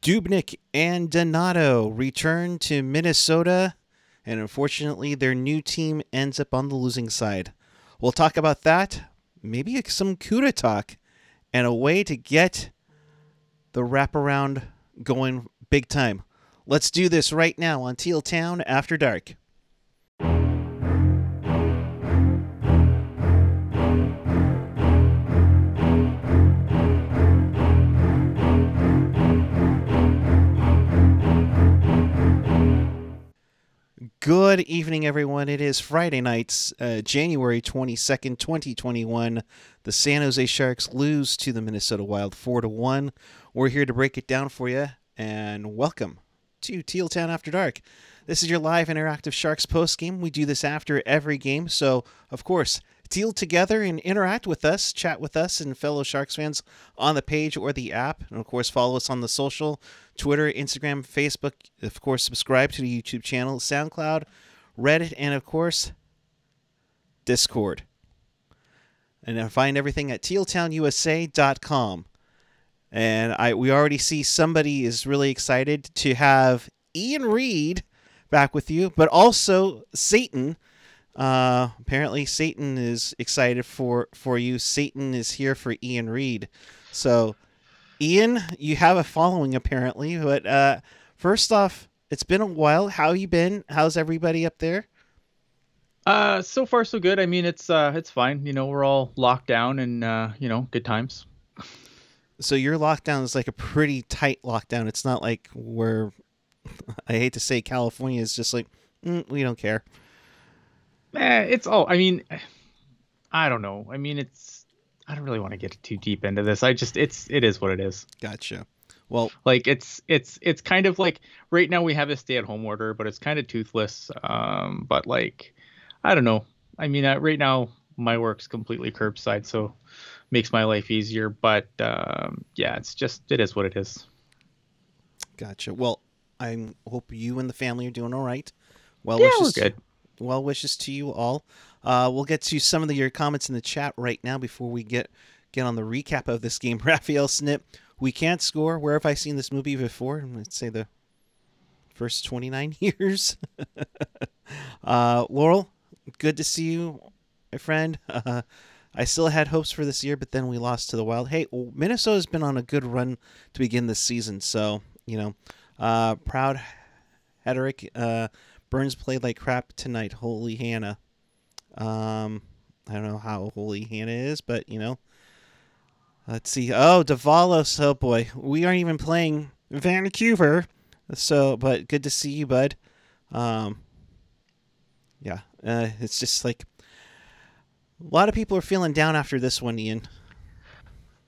Dubnyk and Donato return to Minnesota, and unfortunately, their new team ends up on the losing side. We'll talk about that, maybe some CUDA talk, and a way to get the wraparound going big time. Let's do this right now on Teal Town After Dark. Good evening, everyone. It is Friday nights, uh, January 22nd, 2021. The San Jose Sharks lose to the Minnesota Wild 4 to 1. We're here to break it down for you, and welcome to Teal Town After Dark. This is your live interactive Sharks post game. We do this after every game, so of course, Teal together and interact with us, chat with us and fellow Sharks fans on the page or the app. And of course, follow us on the social Twitter, Instagram, Facebook. Of course, subscribe to the YouTube channel, SoundCloud, Reddit, and of course, Discord. And find everything at tealtownusa.com. And I we already see somebody is really excited to have Ian Reed back with you, but also Satan uh, apparently, Satan is excited for for you. Satan is here for Ian Reed. So, Ian, you have a following apparently. But uh, first off, it's been a while. How you been? How's everybody up there? Uh, so far so good. I mean, it's uh, it's fine. You know, we're all locked down and uh, you know, good times. So your lockdown is like a pretty tight lockdown. It's not like where I hate to say California is just like mm, we don't care eh, it's all. I mean, I don't know. I mean, it's. I don't really want to get too deep into this. I just, it's, it is what it is. Gotcha. Well, like it's, it's, it's kind of like right now we have a stay-at-home order, but it's kind of toothless. Um, but like, I don't know. I mean, uh, right now my work's completely curbside, so makes my life easier. But um, yeah, it's just, it is what it is. Gotcha. Well, I hope you and the family are doing all right. Well, yeah, we're good well wishes to you all. Uh, we'll get to some of the, your comments in the chat right now before we get get on the recap of this game. Raphael Snip, we can't score. Where have I seen this movie before? Let's say the first 29 years. uh, Laurel, good to see you, my friend. Uh, I still had hopes for this year, but then we lost to the Wild. Hey, Minnesota's been on a good run to begin this season, so you know, uh, proud Hederick. Uh, Burns played like crap tonight. Holy Hannah. Um, I don't know how holy Hannah is, but you know. Let's see. Oh, Davalos. Oh boy, we aren't even playing Vancouver. So, but good to see you, bud. Um, yeah, uh, it's just like a lot of people are feeling down after this one, Ian.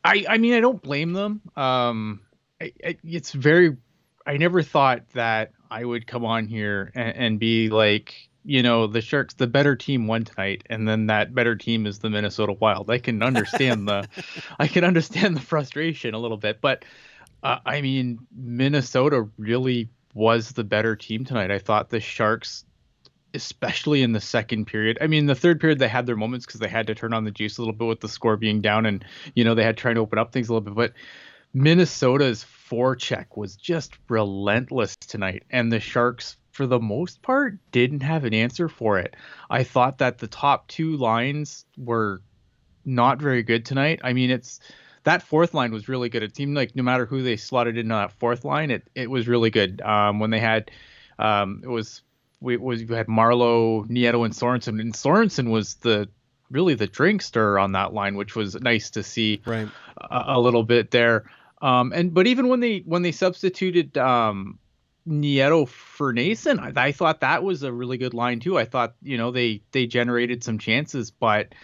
I I mean I don't blame them. Um, I, I, it's very. I never thought that I would come on here and, and be like, you know, the Sharks, the better team won tonight, and then that better team is the Minnesota Wild. I can understand the, I can understand the frustration a little bit, but uh, I mean, Minnesota really was the better team tonight. I thought the Sharks, especially in the second period. I mean, the third period they had their moments because they had to turn on the juice a little bit with the score being down, and you know they had trying to open up things a little bit, but Minnesota's forecheck was just relentless tonight, and the Sharks, for the most part, didn't have an answer for it. I thought that the top two lines were not very good tonight. I mean, it's that fourth line was really good. It seemed like no matter who they slotted in that fourth line, it it was really good. Um, when they had, um, it was we was we had Marleau, Nieto, and Sorensen, and Sorensen was the really the drink drinkster on that line, which was nice to see right. a, a little bit there. Um, and but even when they when they substituted um, Nieto for Nason, I, I, thought that was a really good line too. I thought you know they they generated some chances, but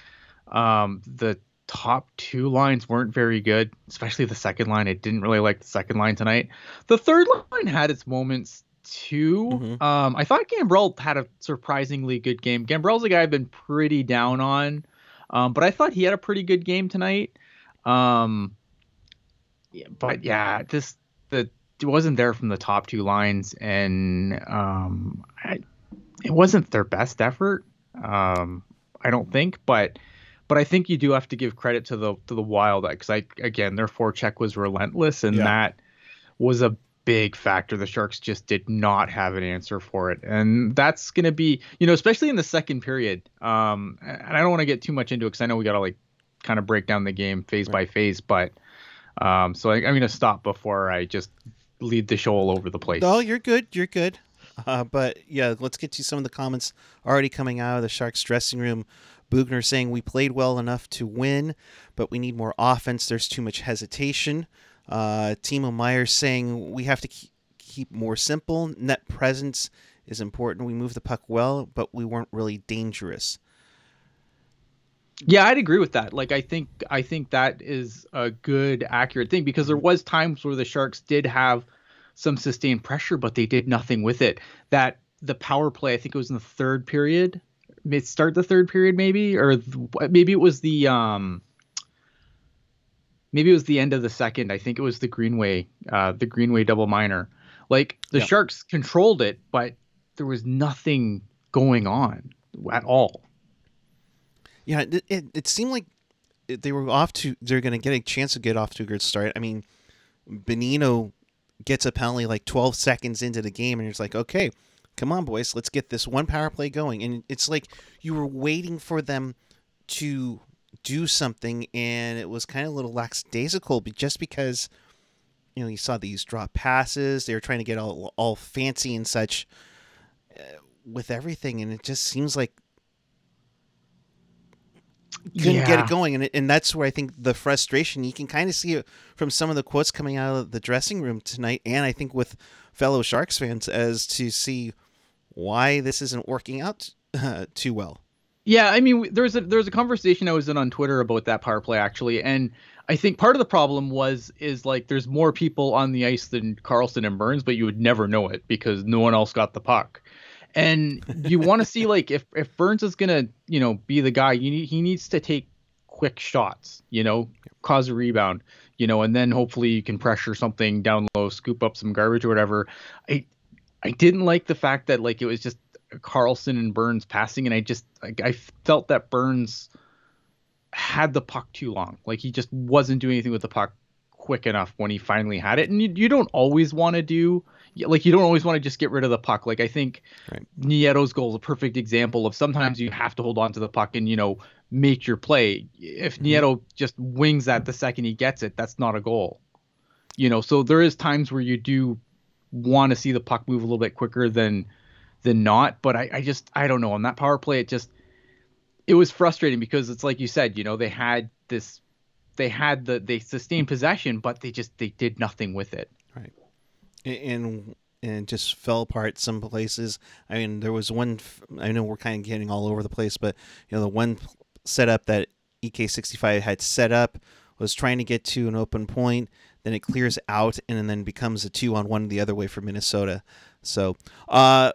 um, the top two lines weren't very good, especially the second line. I didn't really like the second line tonight. The third line had its moments too. Mm-hmm. Um, I thought Gambrell had a surprisingly good game. Gambrell's a guy I've been pretty down on, um, but I thought he had a pretty good game tonight. Um, yeah, but yeah, this the it wasn't there from the top two lines, and um, I, it wasn't their best effort. Um, I don't think, but but I think you do have to give credit to the to the Wild because I again their forecheck was relentless, and yeah. that was a big factor. The Sharks just did not have an answer for it, and that's going to be, you know, especially in the second period. Um, and I don't want to get too much into it because I know we got to like kind of break down the game phase right. by phase, but um, so I, am going to stop before I just lead the show all over the place. No, you're good. You're good. Uh, but yeah, let's get to some of the comments already coming out of the Sharks dressing room. Boughner saying we played well enough to win, but we need more offense. There's too much hesitation. Uh, Timo Meier saying we have to keep more simple. Net presence is important. We move the puck well, but we weren't really dangerous. Yeah, I'd agree with that. Like I think I think that is a good accurate thing because there was times where the Sharks did have some sustained pressure but they did nothing with it. That the power play, I think it was in the third period. Start the third period maybe or maybe it was the um maybe it was the end of the second. I think it was the Greenway, uh, the Greenway double minor. Like the yeah. Sharks controlled it, but there was nothing going on at all. Yeah, it, it, it seemed like they were off to. They're going to get a chance to get off to a good start. I mean, Bonino gets a penalty like 12 seconds into the game, and you're like, okay, come on, boys, let's get this one power play going. And it's like you were waiting for them to do something, and it was kind of a little lackadaisical, but just because you know you saw these drop passes, they were trying to get all all fancy and such uh, with everything, and it just seems like couldn't yeah. get it going, and and that's where I think the frustration you can kind of see it from some of the quotes coming out of the dressing room tonight, and I think with fellow Sharks fans as to see why this isn't working out uh, too well. Yeah, I mean, there was a there was a conversation I was in on Twitter about that power play actually, and I think part of the problem was is like there's more people on the ice than Karlsson and Burns, but you would never know it because no one else got the puck. And you want to see like if if Burns is gonna you know be the guy, you need, he needs to take quick shots, you know, cause a rebound, you know, and then hopefully you can pressure something down low, scoop up some garbage or whatever. I I didn't like the fact that like it was just Karlsson and Burns passing, and I just like, I felt that Burns had the puck too long. Like he just wasn't doing anything with the puck quick enough when he finally had it. And you, you don't always want to do like you don't always want to just get rid of the puck. Like I think right. Nieto's goal is a perfect example of sometimes you have to hold on to the puck and you know make your play. If mm-hmm. Nieto just wings that the second he gets it, that's not a goal. You know, so there is times where you do want to see the puck move a little bit quicker than than not. But I, I just I don't know on that power play. It just it was frustrating because it's like you said, you know, they had this, they had the they sustained possession, but they just they did nothing with it. And and just fell apart some places. I mean, there was one. I know we're kind of getting all over the place, but you know, the one setup that EK65 had set up was trying to get to an open point. Then it clears out and then becomes a two on one the other way for Minnesota. So, uh,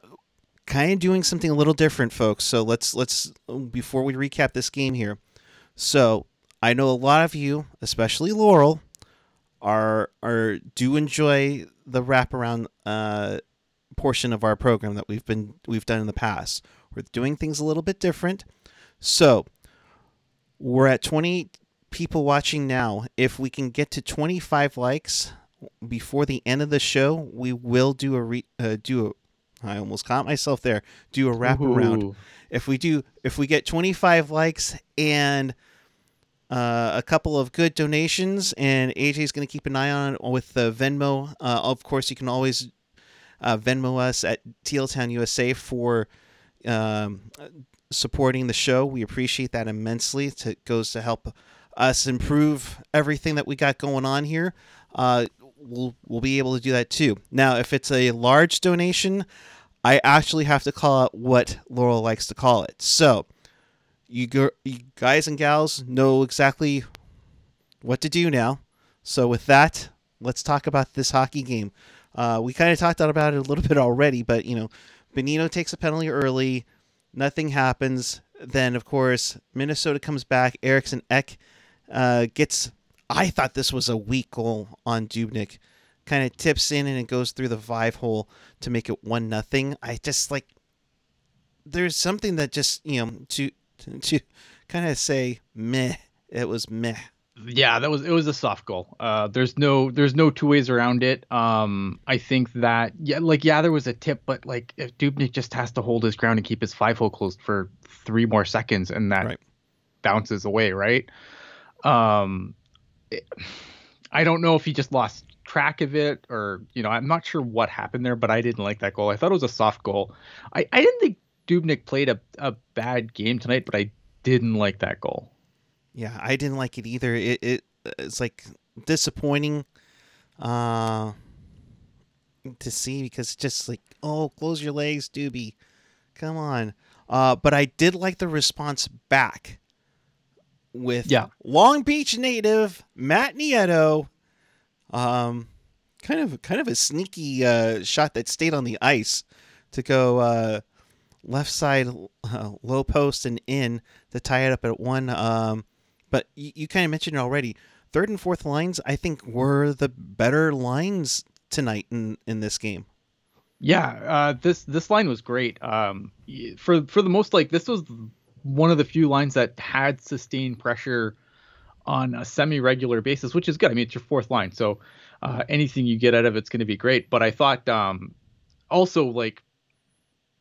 kind of doing something a little different, folks. So let's let's before we recap this game here. So I know a lot of you, especially Laurel, are are do enjoy the wraparound uh, portion of our program that we've been we've done in the past. We're doing things a little bit different. So we're at 20 people watching now. If we can get to 25 likes before the end of the show, we will do a re, uh, do a I almost caught myself there. Do a wraparound. If we do, if we get 25 likes and uh, a couple of good donations, and AJ is going to keep an eye on it with the Venmo. Uh, of course, you can always uh, Venmo us at Town USA for um, supporting the show. We appreciate that immensely. It goes to help us improve everything that we got going on here. Uh, we'll we'll be able to do that too. Now, if it's a large donation, I actually have to call it what Laurel likes to call it. So, you, go, you guys and gals know exactly what to do now. So, with that, let's talk about this hockey game. Uh, we kind of talked about it a little bit already, but you know, Bonino takes a penalty early, nothing happens. Then, of course, Minnesota comes back. Eriksson Ek uh, gets I thought this was a weak goal on Dubnyk. Kind of tips in and it goes through the five hole to make it one nothing. I just like there's something that just you know to to, kind of say meh. It was meh Yeah, that was it was a soft goal. Uh, there's no there's no two ways around it. Um, I think that yeah, like yeah, there was a tip, but like if Dubnyk just has to hold his ground and keep his five hole closed for three more seconds, and that right. bounces away, right? Um, it, I don't know if he just lost track of it or you know I'm not sure what happened there, but I didn't like that goal. I thought it was a soft goal. I I didn't think Dubnyk played a a bad game tonight, but I didn't like that goal. Yeah, I didn't like it either. It, it it's like disappointing uh to see because just like, oh, close your legs, Doobie. Come on. Uh but I did like the response back with yeah. Long Beach native Matt Nieto. Um kind of kind of a sneaky uh, shot that stayed on the ice to go uh, left side uh, low post and in to tie it up at one. Um, but you, you kind of mentioned it already. Third and fourth lines, I think, were the better lines tonight in, in this game. Yeah, uh, this this line was great. Um, for for the most, like this was one of the few lines that had sustained pressure on a semi-regular basis, which is good. I mean, it's your fourth line, so uh, anything you get out of it's going to be great. But I thought um, also like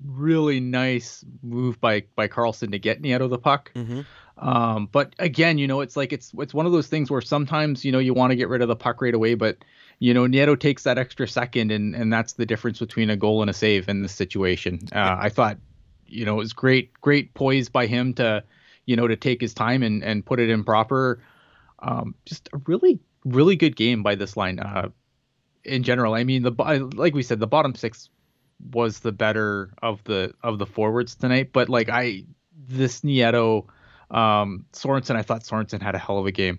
really nice move by by Karlsson to get Nieto the puck. Mm-hmm. Um, but again, you know, it's like it's it's one of those things where sometimes you know you want to get rid of the puck right away, but you know Nieto takes that extra second, and and that's the difference between a goal and a save in this situation. Uh, I thought, you know, it was great great poise by him to, you know, to take his time and and put it in proper. Um, just a really really good game by this line. Uh, in general, I mean the like we said, the bottom six was the better of the of the forwards tonight, but like I this Nieto um, Sorensen, I thought Sorensen had a hell of a game.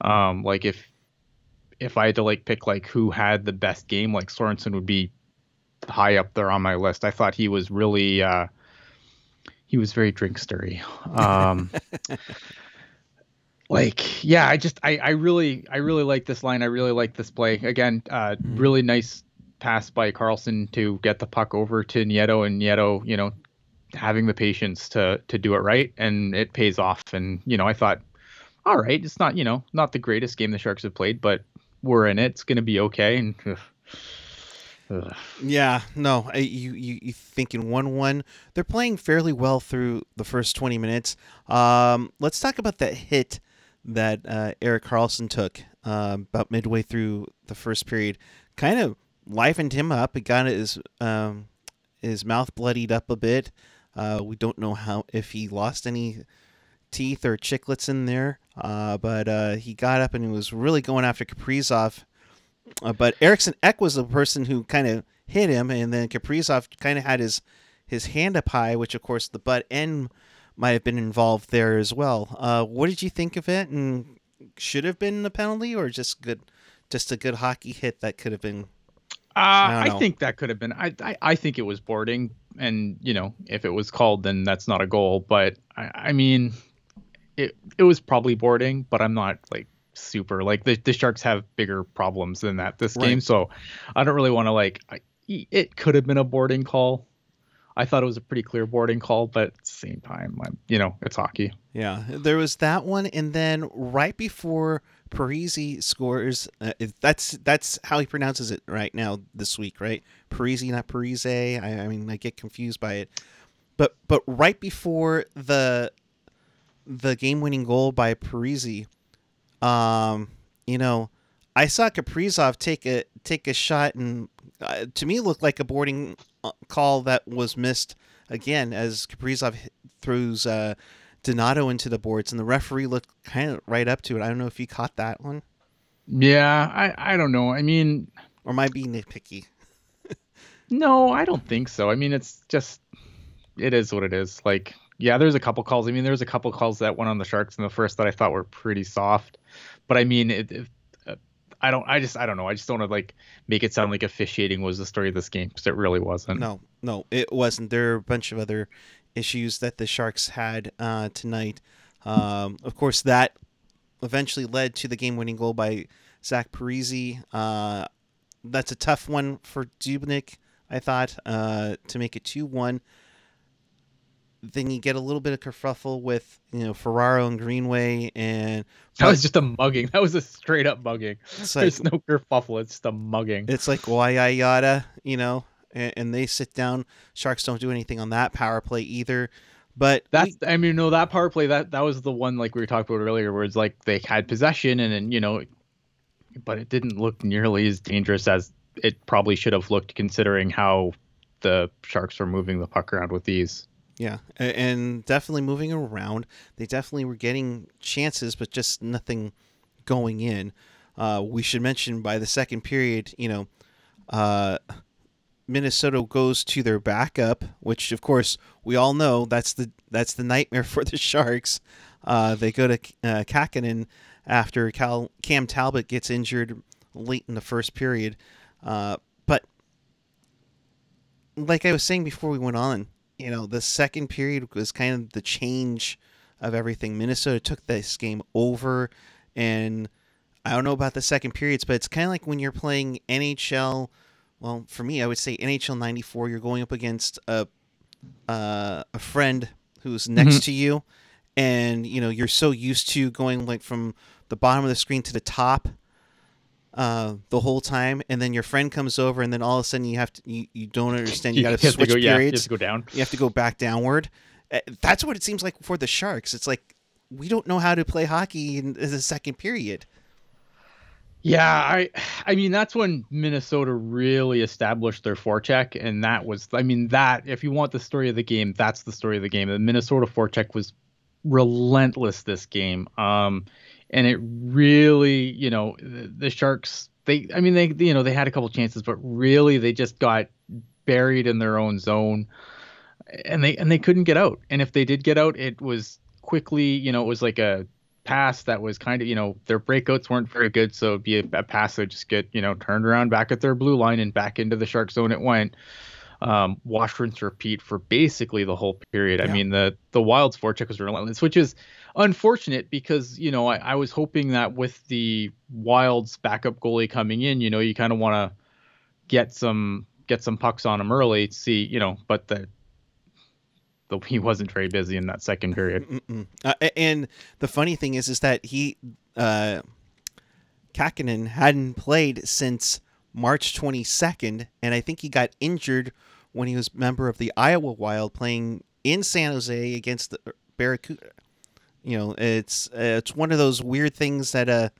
Um, like if if I had to like pick like who had the best game, like Sorensen would be high up there on my list. I thought he was really uh, he was very drink stirry. Um, like yeah, I just I I really I really like this line. I really like this play. Again, uh, mm-hmm. really nice pass by Karlsson to get the puck over to Nieto, and Nieto, you know, having the patience to to do it right, and it pays off. And you know, I thought, all right, it's not you know not the greatest game the Sharks have played, but we're in it. It's going to be okay. And ugh, ugh. yeah, no, you you you thinking one one? They're playing fairly well through the first twenty minutes. Um, let's talk about that hit that uh, Erik Karlsson took uh, about midway through the first period. Kind of livened him up. It got his um, his mouth bloodied up a bit. Uh, we don't know how if he lost any teeth or chiclets in there, uh, but uh, he got up and he was really going after Kaprizov. Uh, but Eriksson Ek was the person who kind of hit him, and then Kaprizov kind of had his his hand up high, which of course the butt end might have been involved there as well. Uh, what did you think of it? And should have been a penalty, or just good, just a good hockey hit that could have been I, I, think that could have been. I, I, I think it was boarding, and you know, if it was called, then that's not a goal. But I, I mean, it it was probably boarding, but I'm not like super like the the Sharks have bigger problems than that this right. game, so I don't really want to like. I, it could have been a boarding call. I thought it was a pretty clear boarding call, but at the same time, I'm, you know, it's hockey. Yeah, there was that one, and then right before Parise scores. Uh, that's that's how he pronounces it right now this week, right? Parise, not Parise. I, I mean, I get confused by it. But but right before the the game winning goal by Parise, um, you know, I saw Kaprizov take a take a shot and uh, to me looked like a boarding uh, call that was missed again as Kaprizov throws uh, Donato into the boards, and the referee looked kind of right up to it. I don't know if he caught that one. Yeah, I, I don't know. I mean, or might be nitpicky. no, I don't think so. I mean, it's just it is what it is. Like, yeah, there's a couple calls. I mean, there's a couple calls that went on the Sharks in the first that I thought were pretty soft, but I mean, it, it uh, I don't. I just. I don't know. I just don't want to like make it sound like officiating was the story of this game because it really wasn't. No, no, it wasn't. There are a bunch of other issues that the Sharks had uh, tonight. Um, of course, that eventually led to the game-winning goal by Zach Parise. Uh, that's a tough one for Dubnyk, I thought, uh, to make it two-one. then you get a little bit of kerfuffle with you know Ferraro and Greenway, and that was just a mugging. That was a straight up mugging. It's There's no kerfuffle. It's just a mugging. it's like why yada, you know, and, and they sit down. Sharks don't do anything on that power play either. But That's I mean, no, that power play that that was the one like we were talking about earlier, where it's like they had possession and then you know, but it didn't look nearly as dangerous as it probably should have looked, considering how the Sharks were moving the puck around with these. Yeah, and definitely moving around. They definitely were getting chances, but just nothing going in. Uh, we should mention by the second period, you know, uh, Minnesota goes to their backup, which of course we all know that's the that's the nightmare for the Sharks. Uh, they go to uh, Kahkonen after Cal, Cam Talbot gets injured late in the first period. Uh, but like I was saying before we went on, you know, the second period was kind of the change of everything. Minnesota took this game over, and I don't know about the second periods, but it's kind of like when you're playing NHL. Well, for me, I would say NHL '94. You're going up against a uh, a friend who's next to you, and you know you're so used to going like from the bottom of the screen to the top uh, the whole time, and then your friend comes over, and then all of a sudden you have to you, you don't understand. You, got to switch go, yeah, you have to go down. you have to go back downward. Uh, That's what it seems like for the Sharks. It's like we don't know how to play hockey in the second period. Yeah, I I mean that's when Minnesota really established their forecheck and that was I mean that if you want the story of the game, that's the story of the game. The Minnesota forecheck was relentless this game. Um and it really, you know, the, the Sharks they I mean they you know, they had a couple chances but really they just got buried in their own zone and they and they couldn't get out. And if they did get out, it was quickly, you know, it was like a pass that was kind of, you know, their breakouts weren't very good, so it'd be a, a pass that just get, you know, turned around back at their blue line and back into the shark zone it went. Um, wash, rinse, repeat for basically the whole period. I mean, the the Wild's forecheck was relentless, which is unfortunate because you know I, I was hoping that with the Wild's backup goalie coming in, you know, you kind of want to get some get some pucks on him early to see, you know, but the he wasn't very busy in that second period. Uh, and the funny thing is, is that he, uh, Kahkonen hadn't played since March 22nd, and I think he got injured when he was member of the Iowa Wild playing in San Jose against the Barracuda. You know, it's uh, it's one of those weird things that uh,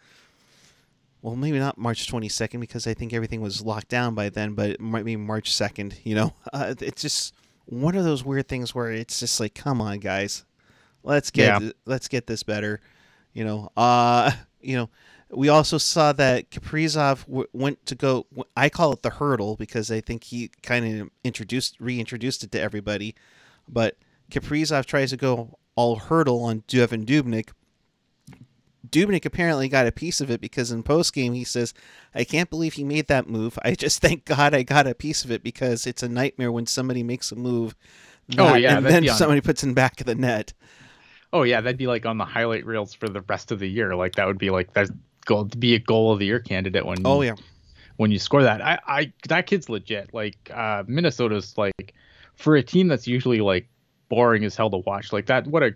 well, maybe not March 22nd because I think everything was locked down by then, but it might be March 2nd. You know, uh, it's just one of those weird things where it's just like, come on, guys, let's get Yeah. let's get this better. You know, uh, you know, we also saw that Kaprizov w- went to go. w- I call it the hurdle because I think he kind of introduced reintroduced it to everybody, but Kaprizov tries to go all hurdle on Devan Dubnyk. Dubnyk apparently got a piece of it because in post game he says, "I can't believe he made that move. I just thank God I got a piece of it because it's a nightmare when somebody makes a move, Oh, yeah, and then on- somebody puts in back of the net." Oh yeah, that'd be like on the highlight reels for the rest of the year. Like that would be like that goal to be a goal of the year candidate when Oh yeah, when you score that. I, I that kid's legit. Like uh, Minnesota's like for a team that's usually like boring as hell to watch. Like that, what a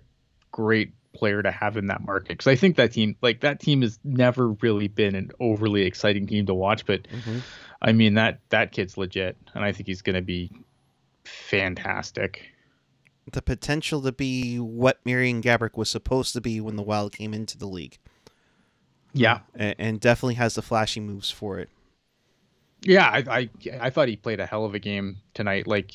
great player to have in that market. Because I think that team, like that team, has never really been an overly exciting team to watch. But Mhm. I mean that that kid's legit, and I think he's gonna be fantastic. the potential to be what Marian Gaborik was supposed to be when the Wild came into the league, Yeah, and, and definitely has the flashy moves for it. Yeah, I, I I thought he played a hell of a game tonight. Like,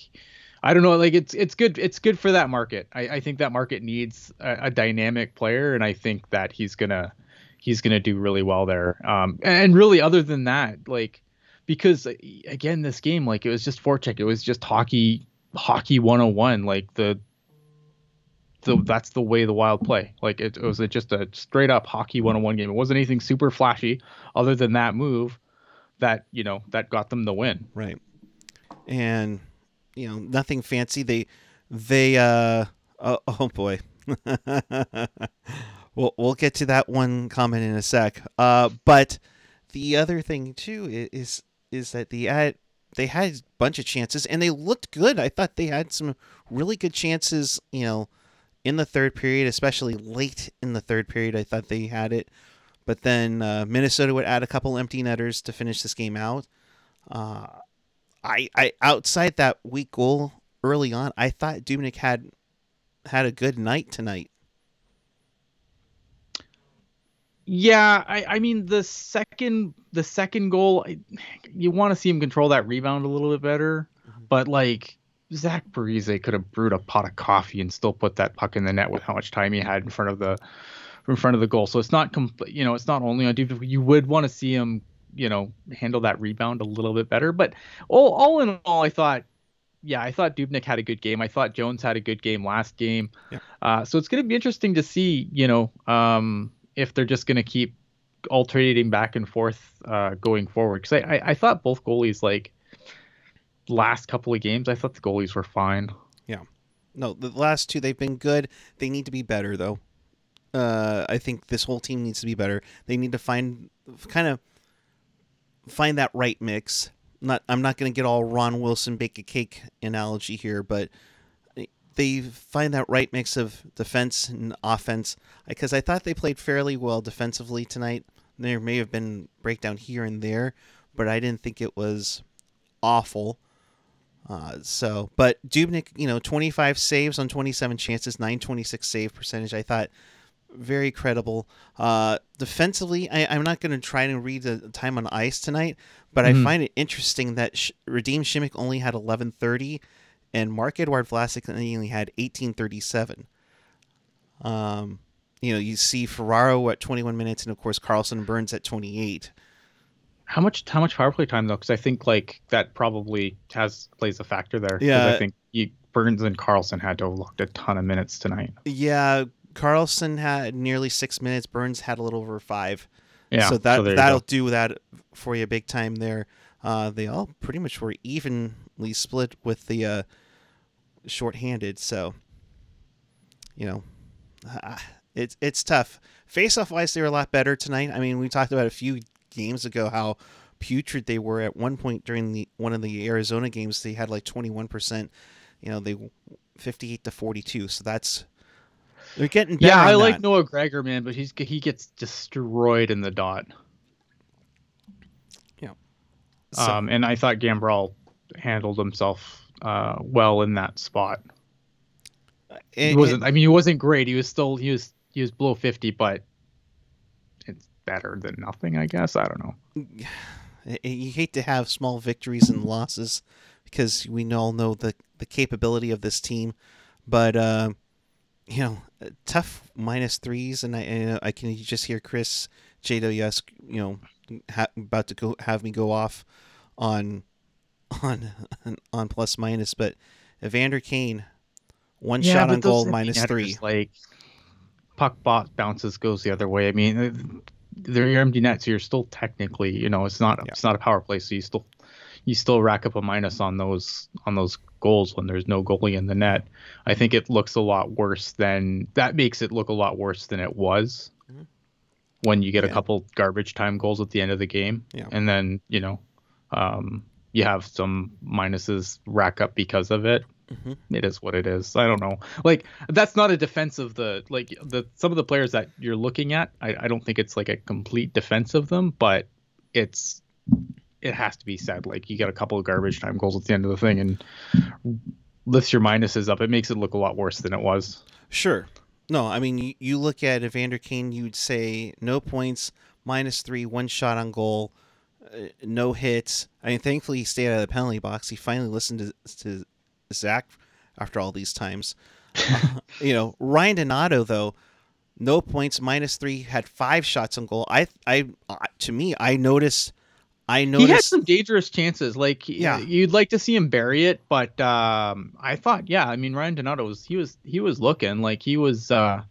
I don't know, like it's it's good it's good for that market. I, I think that market needs a, a dynamic player, and I think that he's gonna he's gonna do really well there. Um, and really, other than that, like because again, this game, like it was just forecheck, it was just hockey hockey 101. Like the the that's the way the Wild play. Like it, it was a, just a straight up hockey 101 game. It wasn't anything super flashy, other than that move that you know that got them the win. Right. And you know, nothing fancy. They they uh oh, oh boy. we'll we'll get to that one comment in a sec. Uh but the other thing too is is that the ad they had a bunch of chances and they looked good. I thought they had some really good chances, you know, in the third period, especially late in the third period. I thought they had it. But then uh, Minnesota would add a couple empty netters to finish this game out. Uh, I, I outside that weak goal early on, I thought Dubnyk had had a good night tonight. Yeah, I, I mean the second the second goal, you want to see him control that rebound a little bit better, mm-hmm. but like Zach Parise could have brewed a pot of coffee and still put that puck in the net with how much time he had in front of the in front of the goal. So it's not complete. You know, it's not only on Dubnyk. You would want to see him, you know, handle that rebound a little bit better. But all all in all, I thought yeah, I thought Dubnyk had a good game. I thought Jones had a good game last game. Yeah. Uh, so it's going to be interesting to see, you know, um, if they're just going to keep alternating back and forth uh, going forward. Because I, I, I, thought both goalies, like last couple of games, I thought the goalies were fine. Yeah. No, the last two they've been good. They need to be better though. Uh, I think this whole team needs to be better. They need to find kind of find that right mix not I'm not going to get all Ron Wilson bake a cake analogy here, but they find that right mix of defense and offense because I thought they played fairly well defensively tonight. There may have been breakdown here and there, but I didn't think it was awful. Uh, so, but Dubnyk, you know, 25 saves on 27 chances, 926 save percentage. I thought very credible. Uh, defensively, I, am not going to try to read the time on ice tonight, but mm-hmm. I find it interesting that Sh- Radim Simek only had 1130 and Marc-Edouard Vlasic only had 1837. Um, you know, you see Ferraro at 21 minutes, and of course Karlsson and Burns at 28. How much how much power play time though? Because I think like that probably has plays a factor there. Yeah, I think you, Burns and Karlsson had to have looked a ton of minutes tonight. Yeah, Karlsson had nearly six minutes. Burns had a little over five. Yeah, so that so that'll do that for you big time there. Uh, they all pretty much were evenly split with the uh, shorthanded. So, you know, uh, it's it's tough. Face off wise, they were a lot better tonight. I mean, we talked about a few games ago how putrid they were at one point during the one of the Arizona games. They had like twenty one percent. You know, they fifty eight to forty two. So that's they're getting Yeah, I like Noah Gregor, man, but he's he gets destroyed in the dot. Yeah. So. Um, and I thought Gambrell handled himself uh, well in that spot. It, he wasn't. It, I mean, he wasn't great. He was still. He was. He was below fifty, but it's better than nothing, I guess. I don't know. You hate to have small victories and losses because we all know the the capability of this team, but. Uh, you know, tough minus threes, and I and I can just hear Chris JWS, you know, ha- about to go have me go off on on on plus minus, but Evander Kane, one yeah, shot on goal minus three. Like puck bot bounces goes the other way. I mean, they're your empty nets. So you're still technically, you know, it's not yeah. it's not a power play, so you still you still rack up a minus on those on those goals when there's no goalie in the net. I think it looks a lot worse than that makes it look a lot worse than it was mm-hmm. when you get yeah. a couple garbage time goals at the end of the game. Yeah. And then, you know, um, you have some minuses rack up because of it. Mm-hmm. it is what it is. I don't know. Like that's not a defense of the like the some of the players that you're looking at. I, I don't think it's like a complete defense of them, but it's it has to be said. Like you get a couple of garbage time goals at the end of the thing and lifts your minuses up. It makes it look a lot worse than it was. Sure. No, I mean you, look at Evander Kane, you'd say no points, minus three, one shot on goal, uh, no hits. I mean, thankfully he stayed out of the penalty box. He finally listened to, to Zach after all these times. uh, you know, Ryan Donato though, no points, minus three, had five shots on goal. I, I, uh, to me, I noticed I noticed he had some dangerous chances. Like, yeah, you'd like to see him bury it, but um, I thought, yeah, I mean, Ryan Donato was he was he was looking like he was. Uh,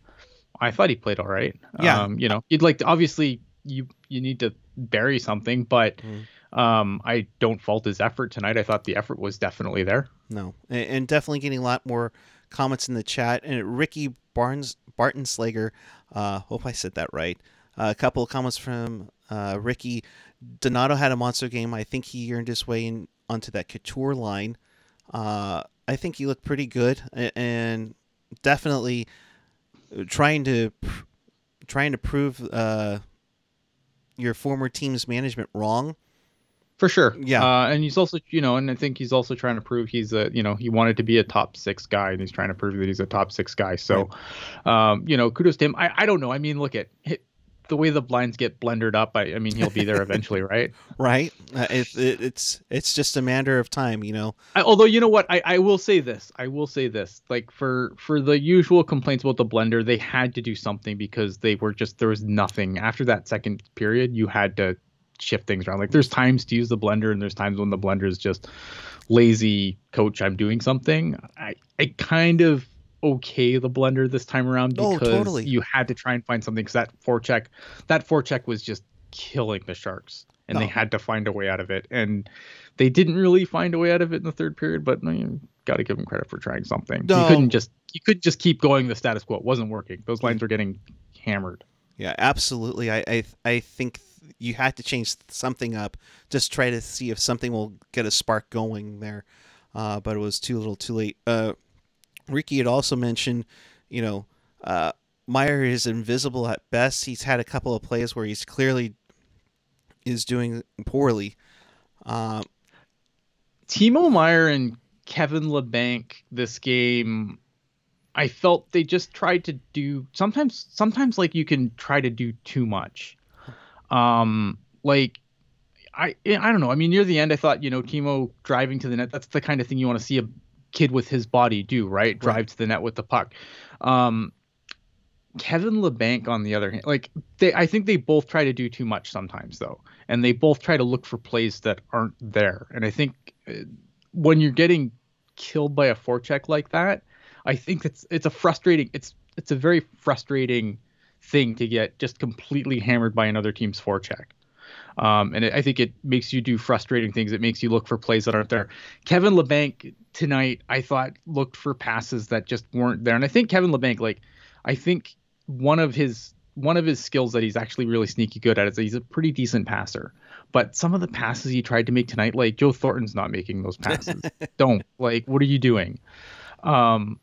I thought he played all right. Yeah, um, you know, you'd like to obviously you you need to bury something, but mm. um, I don't fault his effort tonight. I thought the effort was definitely there. No, and, and definitely getting a lot more comments in the chat. And Ricky Barnes Barton Slager, uh, hope I said that right. a couple of comments from uh, Ricky. Donato had a monster game. I think he earned his way in onto that Couture line. Uh, I think he looked pretty good and definitely trying to trying to prove uh, your former team's management wrong. For sure. Yeah. Uh, and he's also, you know, and I think he's also trying to prove he's a, you know, he wanted to be a top six guy and he's trying to prove that he's a top six guy. So, right. um, you know, kudos to him. I, I don't know. I mean, look at the way the blinds get blendered up. I, I mean, he'll be there eventually, right? right. Uh, it, it, it's, it's just a matter of time, you know? I, although, you know what, I, I will say this, I will say this, like for, for the usual complaints about the blender, they had to do something because they were just, there was nothing after that second period. You had to shift things around. Like there's times to use the blender and there's times when the blender is just lazy coach, I'm doing something. I, I kind of okay the blender this time around oh, because oh, totally. you had to try and find something because that forecheck that forecheck was just killing the sharks and oh. they had to find a way out of it. And they didn't really find a way out of it in the third period but you got to give them credit for trying something. No. you couldn't just you could just keep going the status quo. It wasn't working. Those lines were getting hammered. Yeah absolutely. I i, I think you had to change something up. Just try to see if something will get a spark going there. Uh, but it was too little too late. Uh, Ricky had also mentioned, you know, uh, Meier is invisible at best. He's had a couple of plays where he's clearly is doing poorly. Uh, Timo Meier and Kevin Labanc this game, I felt they just tried to do sometimes. Sometimes like you can try to do too much. Um, like I I don't know. I mean, near the end, I thought you know Timo driving to the net. That's the kind of thing you want to see a kid with his body do, right? Drive right. to the net with the puck. Um, Kevin Labanc, on the other hand, like they, I think they both try to do too much sometimes, though, and they both try to look for plays that aren't there. And I think uh, when you're getting killed by a forecheck like that, I think it's it's a frustrating, it's it's a very frustrating thing to get just completely hammered by another team's forecheck. Um, and it, I think it makes you do frustrating things. It makes you look for plays that aren't there. Kevin Labanc tonight, I thought looked for passes that just weren't there. And I think Kevin Labanc, like, I think one of his one of his skills that he's actually really sneaky good at is that he's a pretty decent passer. But some of the passes he tried to make tonight, like Joe Thornton's not making those passes. Don't like, what are you doing? Um,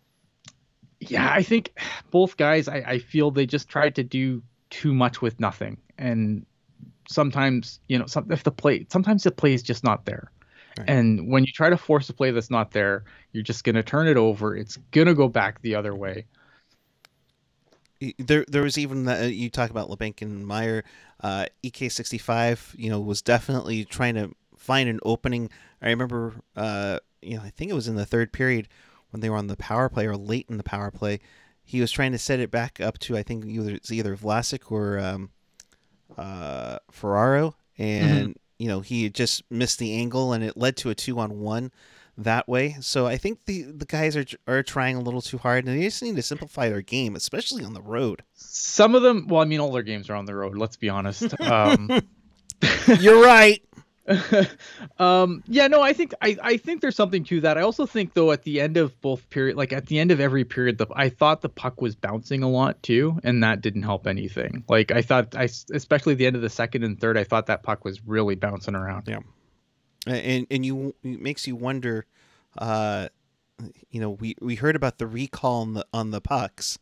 yeah, I think both guys, I, I feel they just tried to do too much with nothing, and sometimes you know some, if the play sometimes the play is just not there. Right. and when you try to force a play that's not there you're just going to turn it over. It's going to go back the other way. There there was even that you talk about Labanc and Meier, uh, EK65 you know was definitely trying to find an opening. I remember uh, you know I think it was in the third period when they were on the power play or late in the power play he was trying to set it back up to I think either it's either Vlasic or um, uh, Ferraro, and mm-hmm. you know he just missed the angle, and it led to a two on one that way. So I think the the guys are are trying a little too hard, and they just need to simplify their game, especially on the road. Some of them, well, I mean, all their games are on the road. Let's be honest. Um, You're right. um, yeah, no, I think I, I think there's something to that. I also think though at the end of both period, like at the end of every period, the I thought the puck was bouncing a lot too, and that didn't help anything. Like I thought, I especially the end of the second and third, I thought that puck was really bouncing around. Yeah, and and you it makes you wonder. Uh, you know, we we heard about the recall on the on the pucks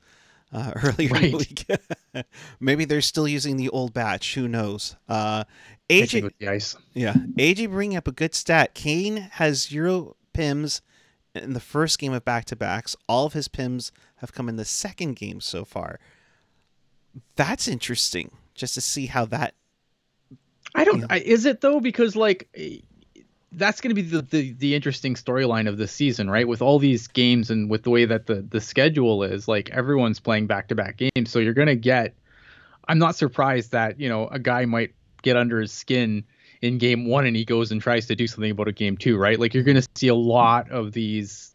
uh, earlier right. in the week. Maybe they're still using the old batch. Who knows? Uh, AJ, with the ice. Yeah, AJ bringing up a good stat. Kane has zero pims in the first game of back to backs. All of his pims have come in the second game so far. That's interesting, just to see how that. I don't. You know. I, is it though? Because like that's going to be the, the, the interesting storyline of this season, right? With all these games and with the way that the the schedule is, like everyone's playing back to back games, so you're going to get. I'm not surprised that you know a guy might get under his skin in game one and he goes and tries to do something about a game two, right? Like you're going to see a lot of these.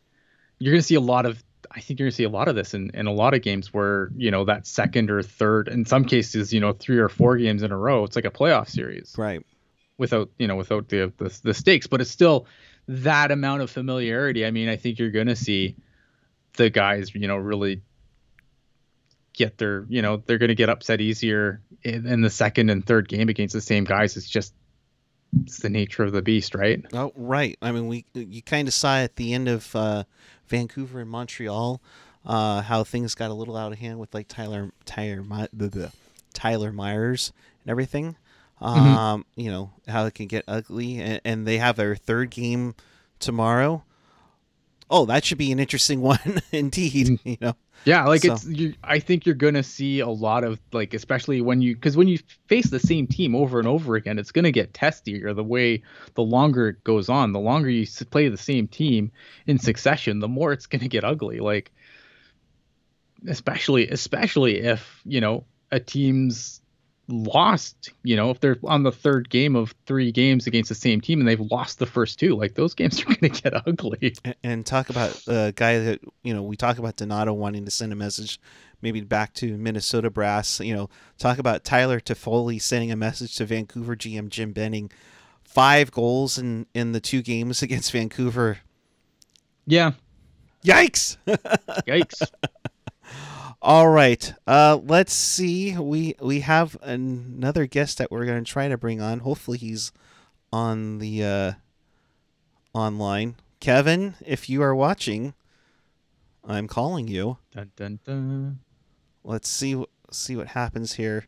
You're going to see a lot of. I think you're going to see a lot of this in, in a lot of games where you know that second or third, in some cases, you know, three or four games in a row. It's like a playoff series, right? Without you know without the, the the stakes, but it's still that amount of familiarity. I mean, I think you're gonna see the guys, you know, really get their, you know, they're to get upset easier in, in, the second and third game against the same guys. It's just it's the nature of the beast, right? Oh, right. I mean, we you kind of saw at the end of uh, Vancouver and Montreal uh, how things got a little out of hand with like Tyler Tyler the, the Tyler Myers and everything. Mm-hmm. Um, mm-hmm. you know how it can get ugly, and, and they have their third game tomorrow. Oh, that should be an interesting one indeed. Mm. You know. Yeah, like so. it's. You, I think you're gonna see a lot of like, especially when you, because when you face the same team over and over again, it's gonna get testier. The way the longer it goes on, the longer you play the same team in succession, the more it's gonna get ugly. Like, especially, especially if you know a team's lost, you know, if they're on the third game of three games against the same team and they've lost the first two, like those games are going to get ugly. And, and, talk about a guy that, you know, we talk about Donato wanting to send a message maybe back to Minnesota Brass, you know, talk about Tyler Toffoli sending a message to Vancouver GM Jim Benning. Five goals in, in the two games against Vancouver. Yeah. Yikes. Yikes. All right. Uh, let's see. We we have another guest that we're going to try to bring on. Hopefully, he's on the uh, online. Kevin, if you are watching, I'm calling you. Dun, dun, dun. Let's see see what happens here.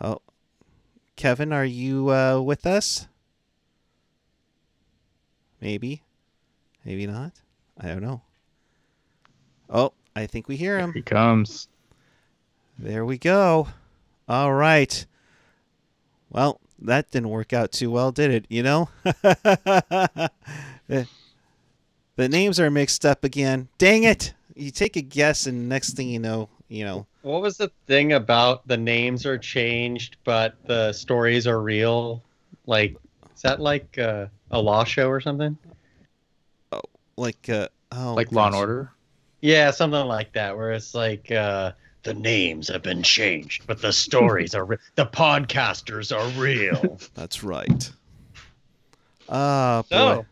Oh, Kevin, are you uh, with us? Maybe, maybe not. I don't know. Oh, I think we hear him. Here he comes. There we go. All right. Well, that didn't work out too well, did it? You know? the, the names are mixed up again. Dang it. You take a guess, and next thing you know, you know. What was the thing about the names are changed, but the stories are real? Like, is that like uh, a law show or something? Oh, like, uh, oh, like Law and Order? Yeah, something like that, where it's like uh, the names have been changed, but the stories are re- the podcasters are real. That's right. Ah, uh, boy. So,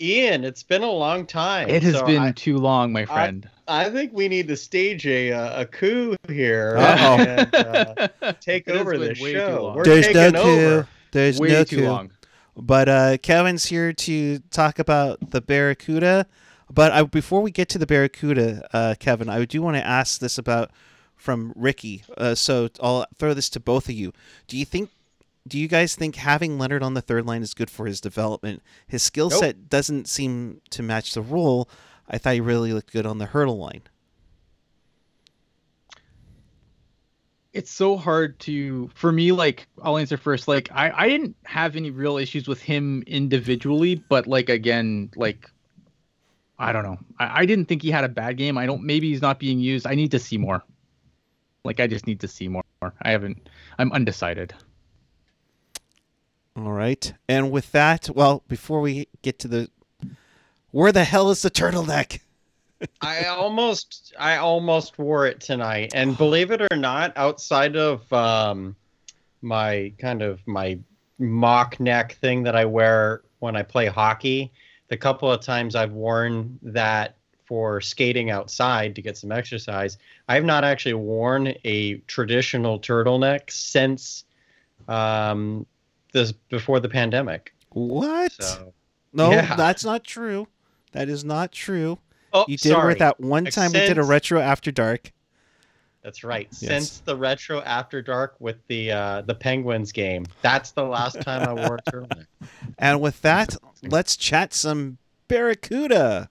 Ian, it's been a long time. It has so been I, too long, my friend. I, I, think we need to stage a a coup here and uh, take over the show. We're There's taking no over. coup. There's way no too coup. long. But uh, Kevin's here to talk about the Barracuda. But I, before we get to the Barracuda, uh, Kevin, I do want to ask this about from Ricky. Uh, so I'll throw this to both of you. Do you think? Do you guys think having Leonard on the third line is good for his development? His skill nope. set doesn't seem to match the role. I thought he really looked good on the Hertl line. it's so hard to for me like i'll answer first like i i didn't have any real issues with him individually but like again like I don't know. I, I didn't think he had a bad game. I don't. Maybe he's not being used. I need to see more. Like I just need to see more. I haven't. I'm undecided. All right. And with that, well, before we get to the, where the hell is the turtleneck? I almost, I almost wore it tonight, and believe it or not, outside of um, my kind of my mock neck thing that I wear when I play hockey, the couple of times I've worn that for skating outside to get some exercise, I've not actually worn a traditional turtleneck since um, this before the pandemic. What? So, no, yeah. that's not true. That is not true. Oh, you did sorry. wear that one time since, we did a retro after dark. That's right. Yes. Since the retro after dark with the uh, the Penguins game, that's the last time I wore a turtleneck. And with that, let's chat some Barracuda.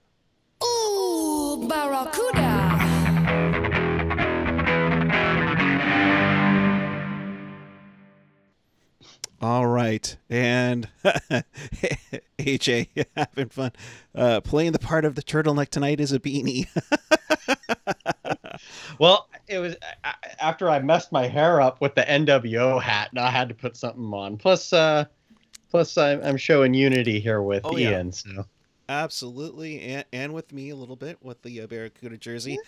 Ooh, Barracuda. All right, and AJ having fun uh, playing the part of the turtleneck tonight is a beanie. well, it was after I messed my hair up with the NWO hat, and I had to put something on. Plus, uh, plus I'm, I'm showing unity here with oh, Ian. Yeah. So. Absolutely, and, and with me a little bit with the uh, Barracuda jersey.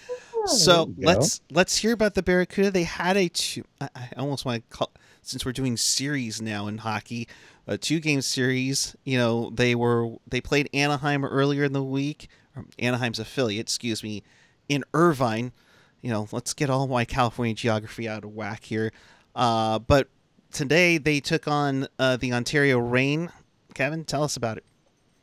so let's let's hear about the Barracuda. They had a two. I, I almost want to call since we're doing series now in hockey, a two game series. You know they were they played Anaheim earlier in the week, Anaheim's affiliate, excuse me, in Irvine. You know, let's get all my California geography out of whack here. Uh, but today they took on uh, the Ontario Reign. Kevin, tell us about it.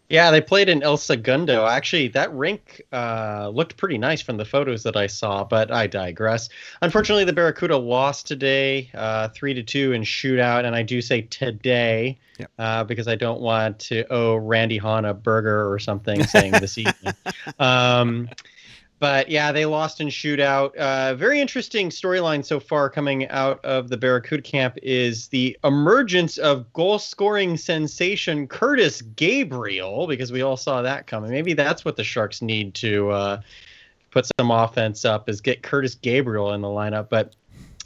Yeah, they played in El Segundo. Actually, that rink uh, looked pretty nice from the photos that I saw, but I digress. Unfortunately, the Barracuda lost today, uh, three to two in shootout, and I do say today uh, because I don't want to owe Randy Hahn a burger or something saying this evening. Um, but yeah, they lost in shootout. Uh, very interesting storyline so far coming out of the Barracuda camp is the emergence of goal scoring sensation Curtis Gabriel, because we all saw that coming. Maybe that's what the Sharks need to uh, put some offense up is get Curtis Gabriel in the lineup. But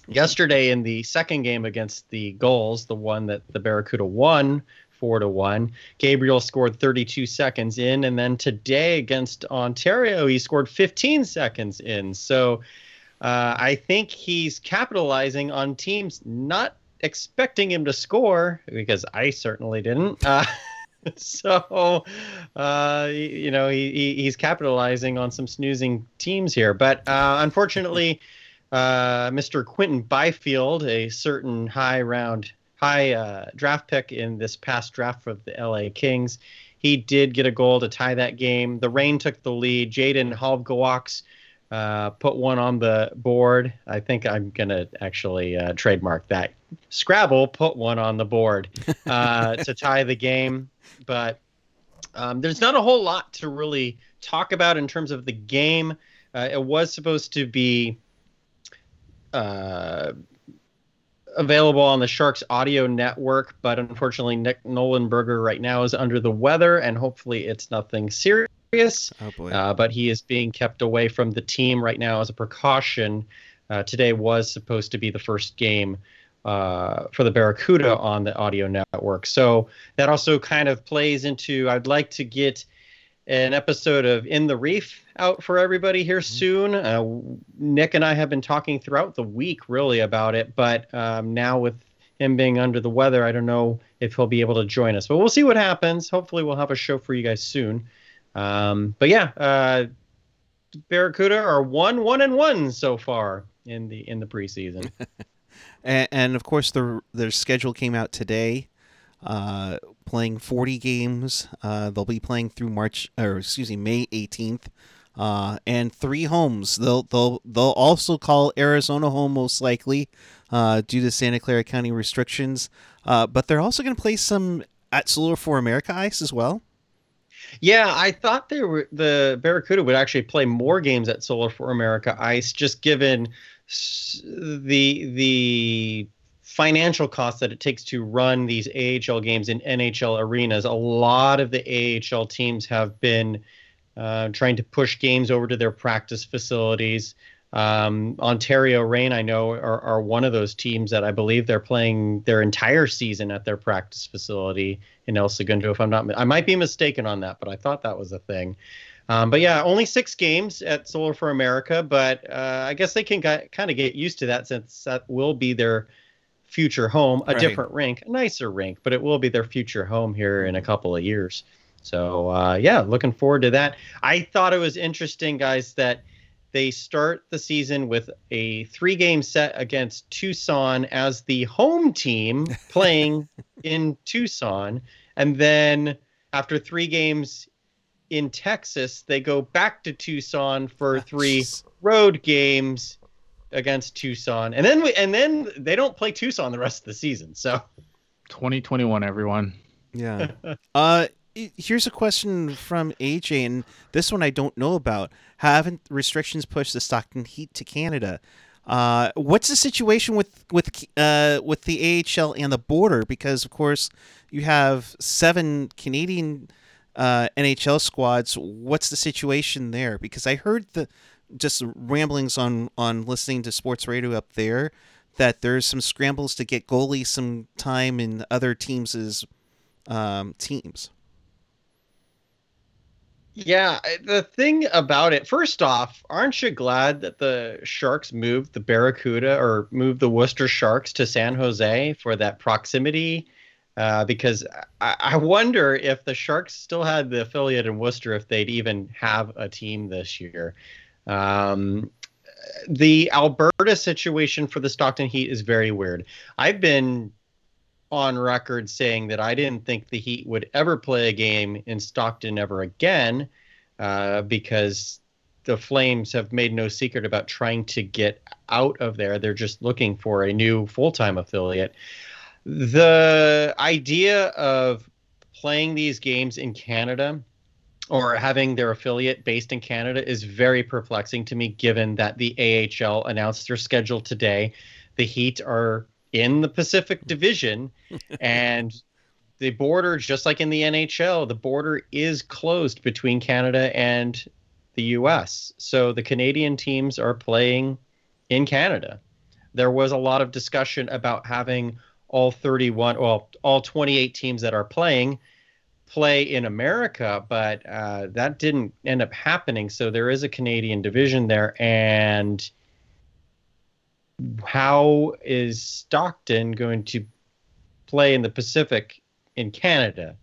yesterday in the second game against the Gulls, the one that the Barracuda won four to one. Gabriel scored 32 seconds in, and then today against Ontario, he scored 15 seconds in. So uh, I think he's capitalizing on teams not expecting him to score because I certainly didn't. Uh, so uh, you know he, he, he's capitalizing on some snoozing teams here, but uh, unfortunately. Uh, Mr. Quinton Byfield, a certain high round high uh, draft pick in this past draft for the LA Kings. He did get a goal to tie that game. The Reign took the lead. Jayden Halbgewachs uh, put one on the board. I think I'm going to actually uh, trademark that. Scrabble put one on the board uh, to tie the game. But um, there's not a whole lot to really talk about in terms of the game. Uh, it was supposed to be uh, available on the Sharks audio network, but unfortunately, Nick Nollenberger right now is under the weather, and hopefully, it's nothing serious. Oh boy. Uh, but he is being kept away from the team right now as a precaution. Uh, today was supposed to be the first game uh, for the Barracuda on the audio network. So that also kind of plays into I'd like to get an episode of In the Reef out for everybody here soon. Uh, Nick and I have been talking throughout the week really about it, but um, now with him being under the weather, I don't know if he'll be able to join us. But we'll see what happens. Hopefully, we'll have a show for you guys soon. Um, but yeah, uh, Barracuda are one, one, and one so far in the in the preseason. and, and of course, their their schedule came out today. Uh, playing 40 games. Uh, they'll be playing through March, or excuse me, May 18th. Uh, and three homes. They'll they'll they'll also call Arizona home most likely, uh, due to Santa Clara County restrictions. Uh, but they're also going to play some at Solar4America ice as well. Yeah, I thought they were the Barracuda would actually play more games at Solar4America Ice, just given the the financial costs that it takes to run these AHL games in NHL arenas. A lot of the AHL teams have been uh, trying to push games over to their practice facilities. Um, Ontario Reign, I know, are, are one of those teams that I believe they're playing their entire season at their practice facility in El Segundo. If I'm not, I might be mistaken on that, but I thought that was a thing. Um, but yeah, only six games at Solar4America, but uh, I guess they can kind of get used to that since that will be their future home, a Right. different rink, a nicer rink, but it will be their future home here in a couple of years. So uh, yeah, looking forward to that. I thought it was interesting, guys, that they start the season with a three-game set against Tucson as the home team playing in Tucson, and then after three games in Texas, they go back to Tucson for three road games against Tucson, and then we, and then they don't play Tucson the rest of the season. So 2021, everyone. Yeah. uh, here's a question from AJ, and this one I don't know about. Haven't restrictions pushed the Stockton Heat to Canada? Uh, what's the situation with with uh with the AHL and the border? Because of course you have seven Canadian uh, NHL squads. What's the situation there? Because I heard the just ramblings on on listening to sports radio up there that there's some scrambles to get goalies some time in other teams' um, teams. Yeah, the thing about it, first off, aren't you glad that the Sharks moved the Barracuda or moved the Worcester Sharks to San Jose for that proximity? Uh, because I, I wonder if the Sharks still had the affiliate in Worcester, if they'd even have a team this year. Um, the Alberta situation for the Stockton Heat is very weird. I've been on record saying that I didn't think the Heat would ever play a game in Stockton ever again uh, because the Flames have made no secret about trying to get out of there. They're just looking for a new full time affiliate. The idea of playing these games in Canada or having their affiliate based in Canada is very perplexing to me, given that the AHL announced their schedule today. The Heat are in the Pacific Division, and the border, just like in the NHL, the border is closed between Canada and the US. So the Canadian teams are playing in Canada. There was a lot of discussion about having all 31, well, all 28 teams that are playing play in America, but uh, that didn't end up happening. So there is a Canadian division there. And how is Stockton going to play in the Pacific in Canada?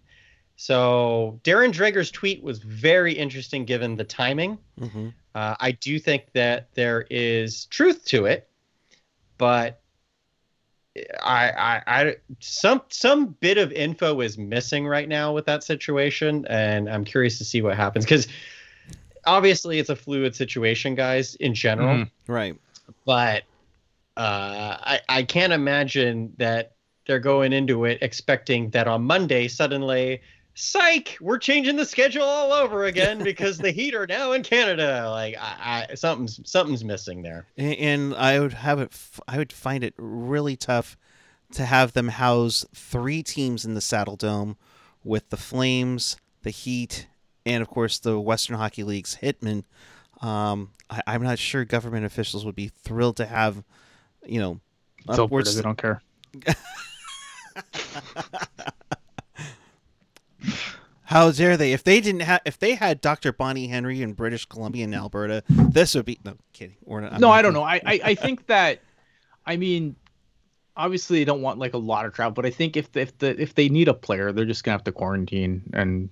So Darren Dreger's tweet was very interesting given the timing. Mm-hmm. Uh, I do think that there is truth to it, but I, I, I, some, some bit of info is missing right now with that situation, and I'm curious to see what happens because obviously it's a fluid situation, guys, in general. Mhm. Right. But uh, I, I can't imagine that they're going into it expecting that on Monday suddenly, psych, we're changing the schedule all over again because the Heat are now in Canada. Like, I, I, something's something's missing there. A- And I would have it. i would find it really tough to have them house three teams in the Saddledome, with the Flames, the Heat, and of course the Western Hockey League's Hitmen. Um, I, I'm not sure government officials would be thrilled to have, you know, It's Alberta, upwards. they don't care. How dare they? If they didn't have, if they had Dr. Bonnie Henry in British Columbia and Alberta, this would be no kidding. We're not, no, I don't know. I, I I think that, I mean, obviously they don't want like a lot of travel, but I think if if the if they need a player, they're just gonna have to quarantine and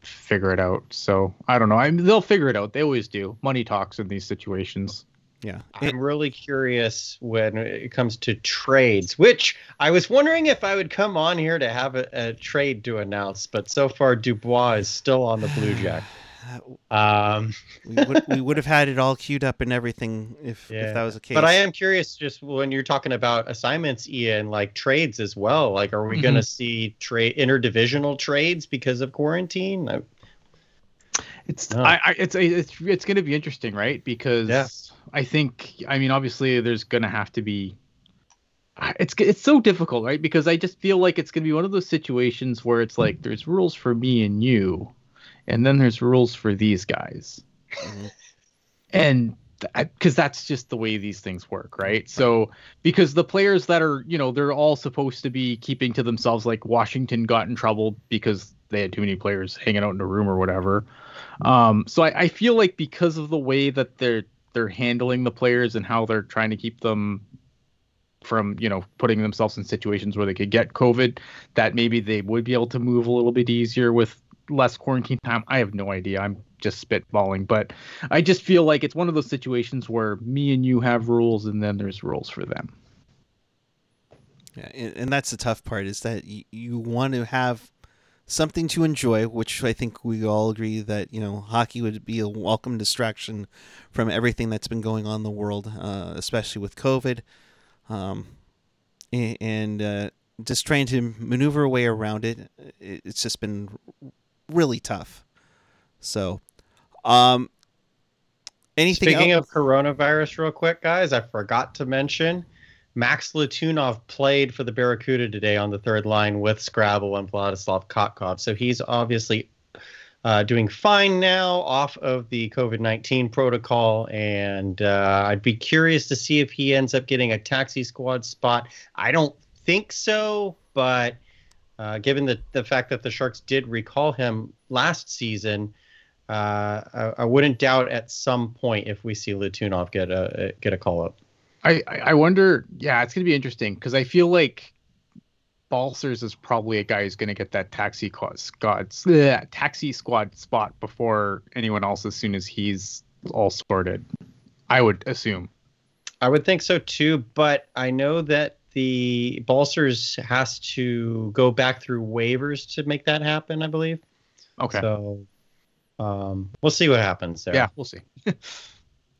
figure it out. So I don't know. I mean, they'll figure it out. They always do. Money talks in these situations. Yeah. I'm really curious when it comes to trades, which I was wondering if I would come on here to have a, a trade to announce, but so far Dubois is still on the Blue Jack. Um, we would we would have had it all queued up and everything if, Yeah. if that was the case. but I am curious, just when you're talking about assignments, Ian, like trades as well. Like, are we Mhm. going to see trade interdivisional trades because of quarantine? I- It's No. I, I it's it's it's going to be interesting, right? Because Yeah. I think I mean obviously there's going to have to be it's it's so difficult, right? Because I just feel like it's going to be one of those situations where it's like there's rules for me and you, and then there's rules for these guys, Mhm. and because that's just the way these things work, right? So because the players that are you know they're all supposed to be keeping to themselves, like Washington got in trouble because they had too many players hanging out in a room or whatever. Um, so I, I feel like because of the way that they're they're handling the players and how they're trying to keep them from you know putting themselves in situations where they could get COVID, that maybe they would be able to move a little bit easier with less quarantine time. I have no idea. I'm just spitballing, but I just feel like it's one of those situations where me and you have rules and then there's rules for them. Yeah, and, and that's the tough part is that you, you want to have something to enjoy, which I think we all agree that you know hockey would be a welcome distraction from everything that's been going on in the world, uh, especially with COVID, um, and uh, just trying to maneuver a way around it. it- It's just been really tough. So, um, anything Speaking else? of coronavirus, real quick, guys, I forgot to mention Max Letunov played for the Barracuda today on the third line with Scrabble and Vladislav Kotkov. So he's obviously uh, doing fine now off of the COVID 19 protocol. And uh, I'd be curious to see if he ends up getting a taxi squad spot. I don't think so, but uh, given the, the fact that the Sharks did recall him last season, uh, I, I wouldn't doubt at some point if we see Letunov get a get a call up. I I wonder. Yeah, it's gonna be interesting because I feel like Balcers is probably a guy who's gonna get that taxi squad squad bleh, taxi squad spot before anyone else as soon as he's all sorted. I would assume. I would think so too, but I know that the Balcers has to go back through waivers to make that happen. I believe. Okay. So, um, we'll see what happens there. yeah, we'll see.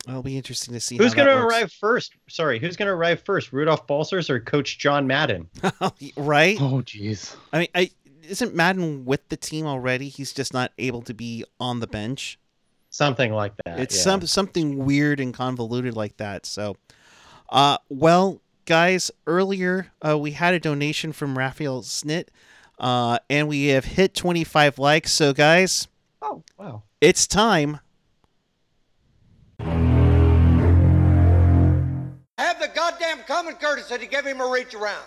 It'll be interesting to see. Who's going to arrive first? Sorry, who's going to arrive first? Rudolph Balcers or Coach John Madden? right? Oh, jeez. I mean, I isn't Madden with the team already? He's just not able to be on the bench. Something like that. it's yeah. some something weird and convoluted like that. So, uh, well, guys, earlier uh, we had a donation from Raphael Snit, uh, and we have hit 25 likes. So, guys, Oh wow. it's time. The goddamn common courtesy to give him a reach around.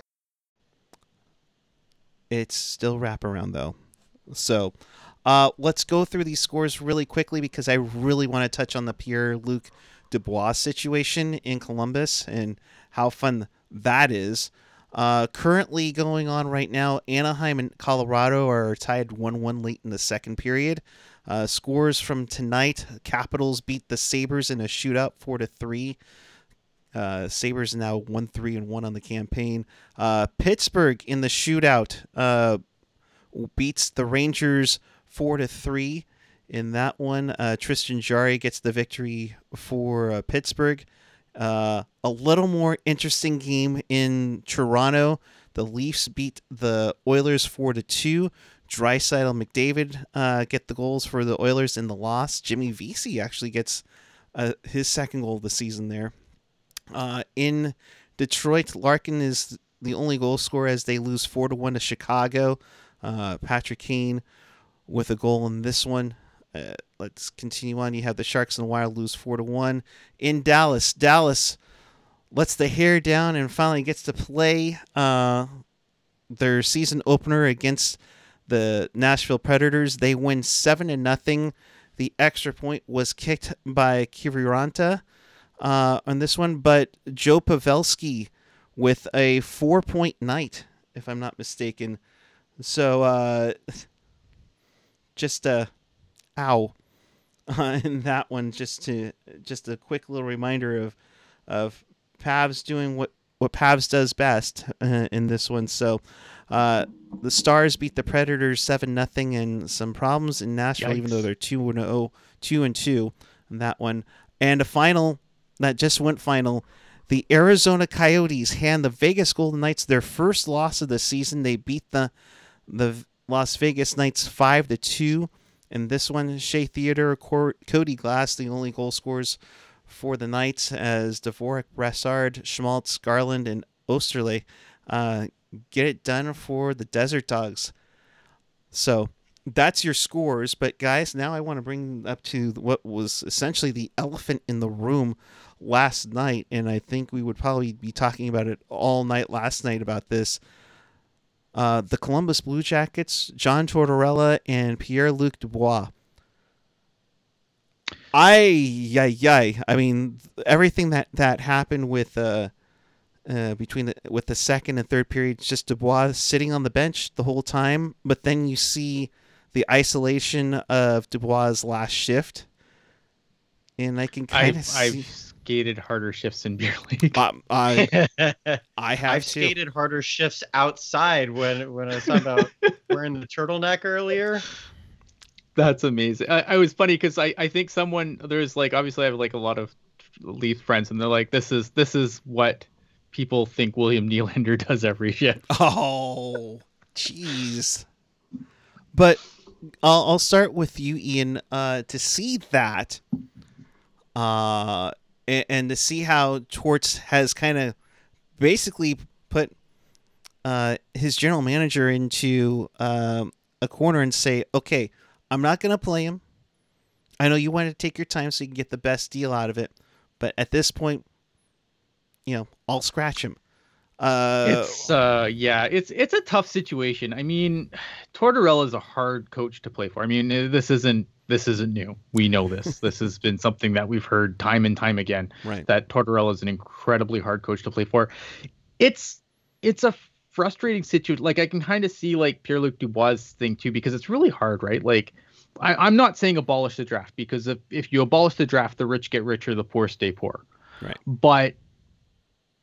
It's still wraparound though. So uh, let's go through these scores really quickly because I really want to touch on the Pierre Luc Dubois situation in Columbus and how fun that is. Uh, currently going on right now, Anaheim and Colorado are tied 1 1 late in the second period. Uh, scores from tonight Capitals beat the Sabres in a shootout 4 to 3. Uh, Sabres now one three and one on the campaign. Uh, Pittsburgh in the shootout uh, beats the Rangers four to three. In that one, uh, Tristan Jarry gets the victory for uh, Pittsburgh. Uh, a little more interesting game in Toronto. The Leafs beat the Oilers four to two. Draisaitl McDavid get the goals for the Oilers in the loss. Jimmy Vesey actually gets his second goal of the season there. Uh, in Detroit, Larkin is the only goal scorer as they lose four to one to Chicago. Uh, Patrick Kane with a goal in this one. Uh, let's continue on. You have the Sharks and the Wild lose four to one in Dallas. Dallas lets the hair down and finally gets to play uh, their season opener against the Nashville Predators. They win seven to nothing. The extra point was kicked by Kiviranta uh, on this one, but Joe Pavelski with a four point night, if I'm not mistaken. So, uh, just a ow uh, in that one. Just to just a quick little reminder of of Pavs doing what what Pavs does best uh, in this one. So, uh, the Stars beat the Predators seven nothing, and some problems in Nashville, even though they're two and oh, two and two in that one. And a final that just went final. The Arizona Coyotes hand the Vegas Golden Knights their first loss of the season. They beat the the Las Vegas Knights five to two. And this one, Shea Cor- Cody Glass, the only goal scorers for the Knights, as Dvorak, Brassard, Schmaltz, Garland, and Oesterle uh, get it done for the Desert Dogs. So that's your scores. But guys, now I want to bring up to what was essentially the elephant in the room last night, and I think we would probably be talking about it all night last night about this. Uh, the Columbus Blue Jackets, John Tortorella and Pierre Luc Dubois. I yeah yeah. I mean everything that that happened with uh, uh between the with the second and third periods, just Dubois sitting on the bench the whole time. But then you see the isolation of Dubois' last shift, and I can kind I've, of I've skated harder shifts in beer league. Um, I I have I've to. skated harder shifts outside when when I was talking about wearing the turtleneck earlier. That's amazing. I, I was funny because I, I think someone there's like obviously I have like a lot of Leaf friends and they're like this is this is what people think William Nylander does every shift. Oh, jeez. But I'll, I'll start with you, Ian. Uh, to see that, uh, and, and to see how Torts has kind of basically put uh, his general manager into um, a corner and say, "Okay, I'm not going to play him. I know you want to take your time so you can get the best deal out of it, but at this point, you know, I'll scratch him." Uh, it's uh yeah, it's it's a tough situation. I mean, Tortorella is a hard coach to play for. I mean, this isn't this isn't new. We know this. this has been something that we've heard time and time again. right. That Tortorella is an incredibly hard coach to play for. It's it's a frustrating situation. Like I can kind of see like Pierre Luc Dubois' thing too, because it's really hard, right? Like I, I'm not saying abolish the draft because if, if you abolish the draft, the rich get richer, the poor stay poor. Right. But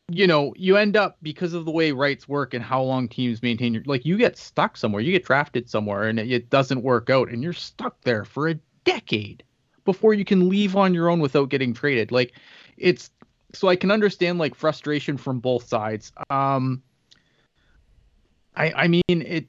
you know, you end up because of the way rights work and how long teams maintain your like you get stuck somewhere, you get drafted somewhere and it, it doesn't work out and you're stuck there for a decade before you can leave on your own without getting traded. Like it's so I can understand like frustration from both sides. Um I I mean it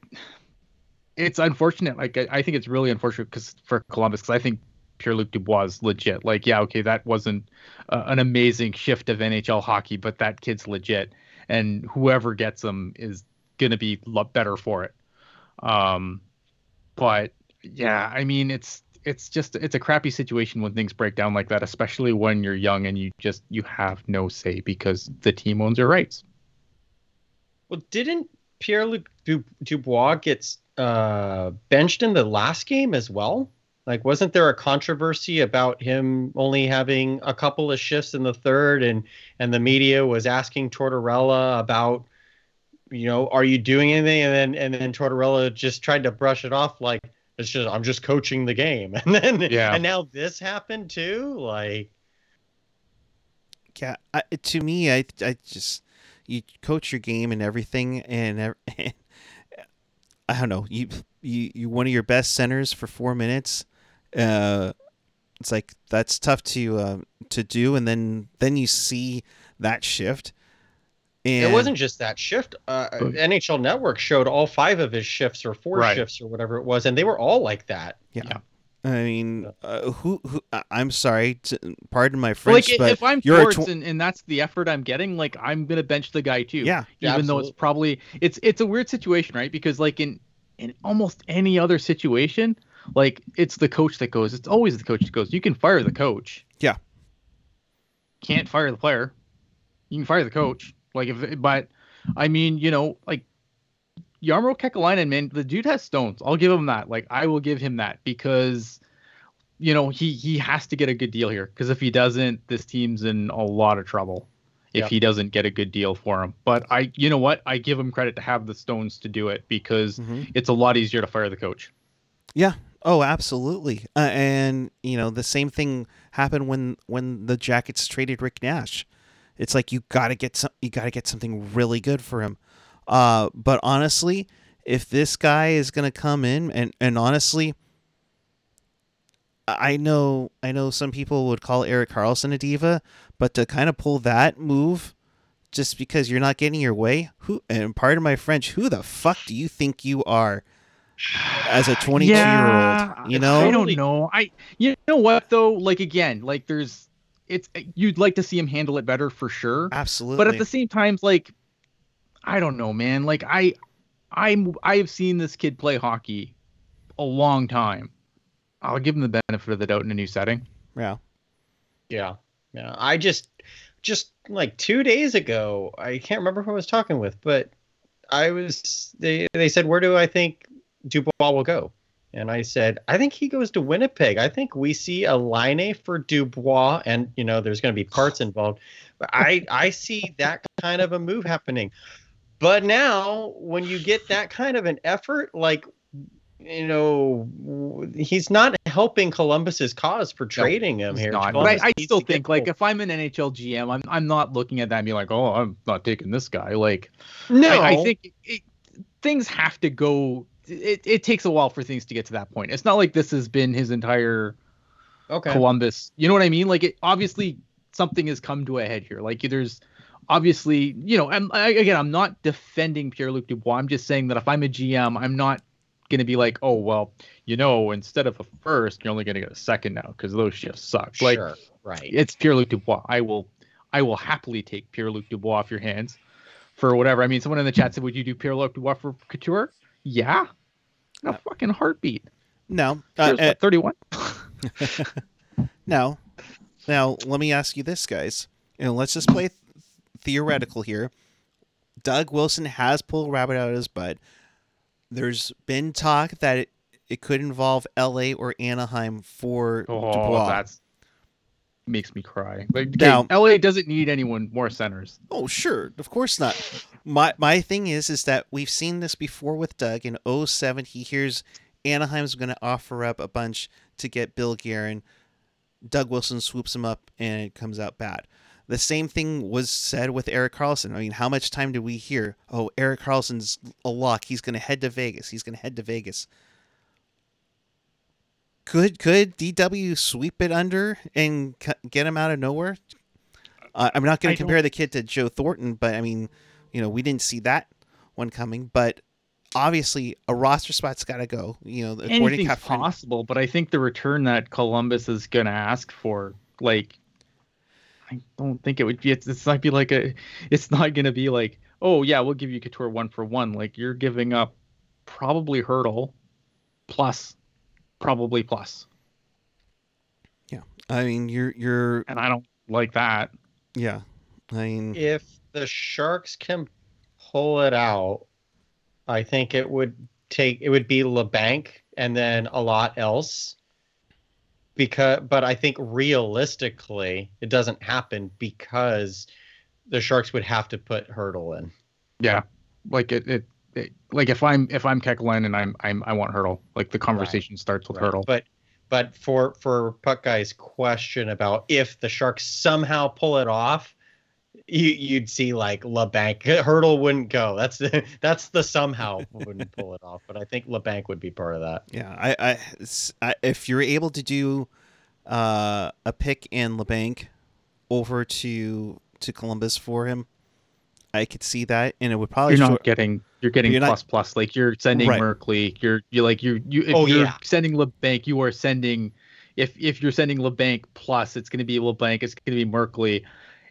it's unfortunate. Like I, I think it's really unfortunate because for Columbus because I think Pierre Luc Dubois is legit. Like yeah, okay, that wasn't uh, an amazing shift of NHL hockey, but that kid's legit, and whoever gets him is gonna be better for it. Um, but yeah, I mean it's it's just it's a crappy situation when things break down like that, especially when you're young and you just you have no say because the team owns your rights. Well, didn't Pierre Luc Dubois get uh, benched in the last game as well? Like, wasn't there a controversy about him only having a couple of shifts in the third, and and the media was asking Tortorella about, you know, are you doing anything? And then and then Tortorella just tried to brush it off like it's just I'm just coaching the game, and then Yeah. and now this happened too. Like, Yeah, I, to me, I I just you coach your game and everything, and, and I don't know you you you one of your best centers for four minutes. Uh, it's like that's tough to uh, to do, and then then you see that shift. And it wasn't just that shift. Uh, Oh. NHL Network showed all five of his shifts or four Right. shifts or whatever it was, and they were all like that. Yeah. Yeah. I mean, uh, who, who? I- I'm sorry. To, pardon my French, i- but if I'm you're a tw- and, and that's the effort I'm getting, like I'm gonna bench the guy too. yeah, Yeah, even though it's probably it's it's a weird situation, right? Because like in in almost any other situation, like it's the coach that goes. It's always the coach that goes. You can fire the coach. Yeah. Can't fire the player. You can fire the coach. Like if but I mean, you know, like Jarmo Kekalainen, man, the dude has stones. I'll give him that. Like I will give him that because you know, he he has to get a good deal here because if he doesn't, this team's in a lot of trouble if Yep. he doesn't get a good deal for him. But I, you know what, I give him credit to have the stones to do it because Mhm. it's a lot easier to fire the coach. Yeah. Oh, absolutely. Uh, and you know, the same thing happened when when the Jackets traded Rick Nash. It's like you got to get some you got to get something really good for him. Uh but honestly, if this guy is going to come in and and honestly I know I know some people would call Erik Karlsson a diva, but to kind of pull that move just because you're not getting your way, who and pardon my French, who the fuck do you think you are? As a 22 year old you know I don't know. I, you know what though? Like again, like there's, it's you'd like to see him handle it better for sure. absolutely but at the same time like i don't know man like i i'm i've seen this kid play hockey a long time i'll give him the benefit of the doubt in a new setting yeah Yeah. Yeah. I just just like two days ago, I can't remember who I was talking with, but I was they they said, Where do I think Dubois will go? And I said, I think he goes to Winnipeg. I think we see a line for Dubois, and you know, there's going to be parts involved. But I I see that kind of a move happening. But now, when you get that kind of an effort, like you know, he's not helping Columbus's cause for trading him here. not. But I, I still think like if i'm an nhl gm i'm, I'm not looking at that and being like oh i'm not taking this guy like no, I, I think it, things have to go it, it takes a while for things to get to that point it's not like this has been his entire okay. Columbus. You know what I mean? Like it obviously something has come to a head here. Like there's obviously, you know, I'm, I, again, I'm not defending Pierre Luc Dubois. I'm just saying that if I'm a GM, I'm not going to be like, oh well, you know, instead of a first, you're only going to get a second now because those shifts suck. Like sure, right. it's Pierre Luc Dubois. I will, I will happily take Pierre Luc Dubois off your hands for whatever. I mean, someone in the chat said, would you do Pierre Luc Dubois for Couture? Yeah, in a fucking heartbeat. no uh, Here's uh, what, 31. now now let me ask you this guys. You know let's just play th- theoretical here. Doug wilson has pulled a rabbit out of his butt. There's been talk that it, it could involve la or anaheim for Oh, dubois. that's makes me cry. Like, Now- LA doesn't need anyone more centers. Oh, sure. Of course not. My my thing is is that we've seen this before with Doug in 07 he hears Anaheim's going to offer up a bunch to get Bill Guerin. Doug Wilson swoops him up and it comes out bad. The same thing was said with Erik Karlsson. I mean, how much time did we hear? Oh, Erik Karlsson's a lock. He's going to head to Vegas. He's going to head to Vegas. Could could DW sweep it under and get him out of nowhere? Uh, I'm not going to compare the kid to Joe Thornton, but I mean, you know, we didn't see that one coming. But obviously, a roster spot's got to go. You know, according to Anything's Catherine, possible, but I think the return that Columbus is going to ask for, like, I don't think it would be. It's, it's not be like a. It's not going to be like, oh yeah, we'll give you Couture one for one. Like you're giving up probably Hertl, plus, probably plus, yeah. I mean, you're you're and I don't like that. yeah. I mean, if the Sharks can pull it out, I think it would take it would be Labanc and then a lot else. Because, but I think realistically, it doesn't happen because the Sharks would have to put Hertl in. Yeah, like it. it, it like if I'm if I'm Kekalen and I'm I'm I want Hertl. Like the conversation starts with Right. Hertl. But but for for Puck Guy's question about if the Sharks somehow pull it off, you you'd see like Labanc Hertl wouldn't go. That's the that's the somehow wouldn't pull it off. But I think Labanc would be part of that. Yeah, I, I, s- I- if you're able to do uh, a pick and Labanc over to to Columbus for him, I could see that, and it would probably you're not short- getting you're getting You're not- plus plus like you're sending Right. Merkley you're you like you you if Oh, you're yeah. sending Labanc you are sending if if you're sending Labanc plus it's going to be Labanc it's going to be Merkley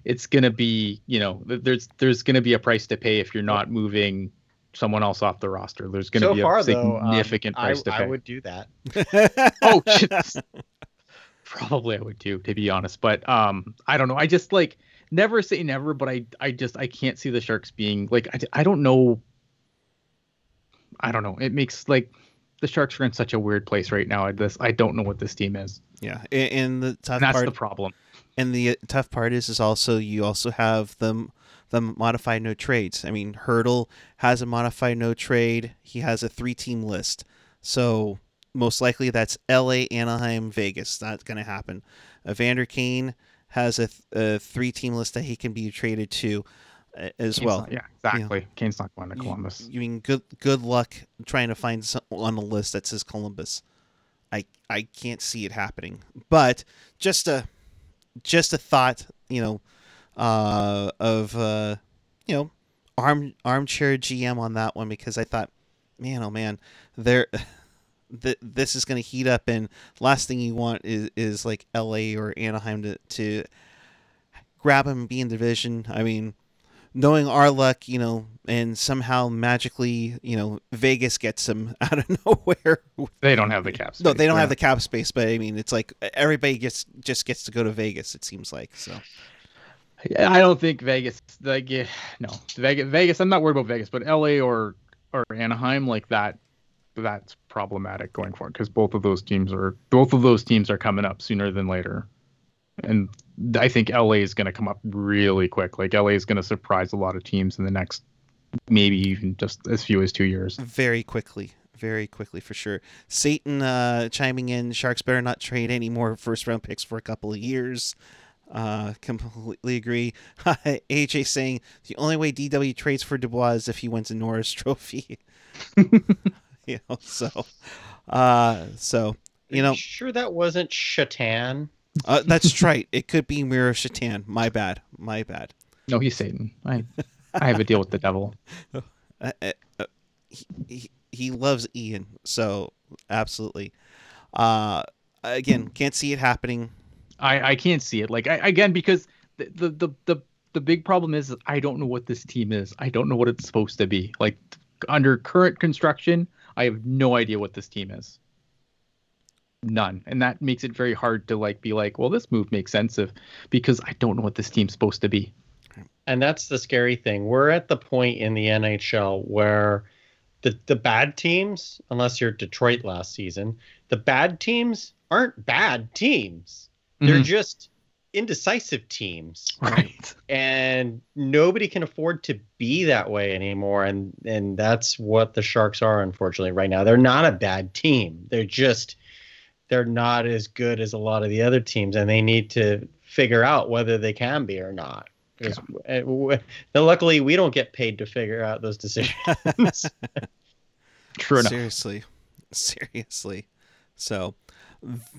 it's going to be you know there's there's going to be a price to pay if you're not moving someone else off the roster there's going to so be far a though, um, significant I, price to pay. I would do that. oh jeez. probably I would too to be honest but um I don't know I just like never say never but I I just I can't see the Sharks being like I, I don't know I don't know it makes like the Sharks are in such a weird place right now at this I don't know what this team is yeah, and, the tough and that's part, the problem and the uh, tough part is, is also you also have the the modified no trades. I mean, Hertl has a modified no trade. He has a three team list, so most likely that's L.A., Anaheim, Vegas. That's going to happen. Evander Kane has a, th- a three team list that he can be traded to uh, as Kane's well. not- yeah exactly Kane's not going to You- Columbus You mean good good luck trying to find some on the list that says Columbus. I I can't see it happening. But just a just a thought, you know, uh, of uh, you know, arm armchair GM on that one because I thought, man, oh man, there. Th- this is going to heat up, and last thing you want is, is like L.A. or Anaheim to, to grab him and be in division. I mean, knowing our luck, you know, and somehow magically, you know, Vegas gets him out of nowhere. they don't have the caps no, they don't have the cap space, but I mean, it's like everybody gets just gets to go to Vegas. It seems like so. I don't think Vegas like yeah, no Vegas Vegas I'm not worried about Vegas but LA or or Anaheim like that that's problematic going forward because both of those teams are both of those teams are coming up sooner than later and I think LA is going to come up really quick like LA is going to surprise a lot of teams in the next maybe even just as few as 2 years Very quickly, very quickly for sure. Satan uh, chiming in: Sharks better not trade any more first round picks for a couple of years. Uh, completely agree. AJ saying the only way DW trades for Dubois is if he wins a Norris Trophy. you know, so, uh, so you know, sure that wasn't Shatan. uh, that's right. It could be Mirror Shatan. My bad. My bad. no he's Satan I I have a deal with the devil uh, uh, uh, he, he, he loves Ian, so absolutely. Uh, again, can't see it happening. I, I can't see it. Like I, again, because the, the the the the big problem is I don't know what this team is. I don't know what it's supposed to be. Like under current construction, I have no idea what this team is. None, and that makes it very hard to like be like, well, this move makes sense if because I don't know what this team's supposed to be. And that's the scary thing. We're at the point in the NHL where the the bad teams, unless you're Detroit last season, the bad teams aren't bad teams. They're Mhm. just indecisive teams, Right. and nobody can afford to be that way anymore. And and that's what the Sharks are, unfortunately, right now. They're not a bad team. They're just they're not as good as a lot of the other teams, and they need to figure out whether they can be or not. 'Cause, uh, w- now, luckily, we don't get paid to figure out those decisions. True enough. Seriously. Seriously. So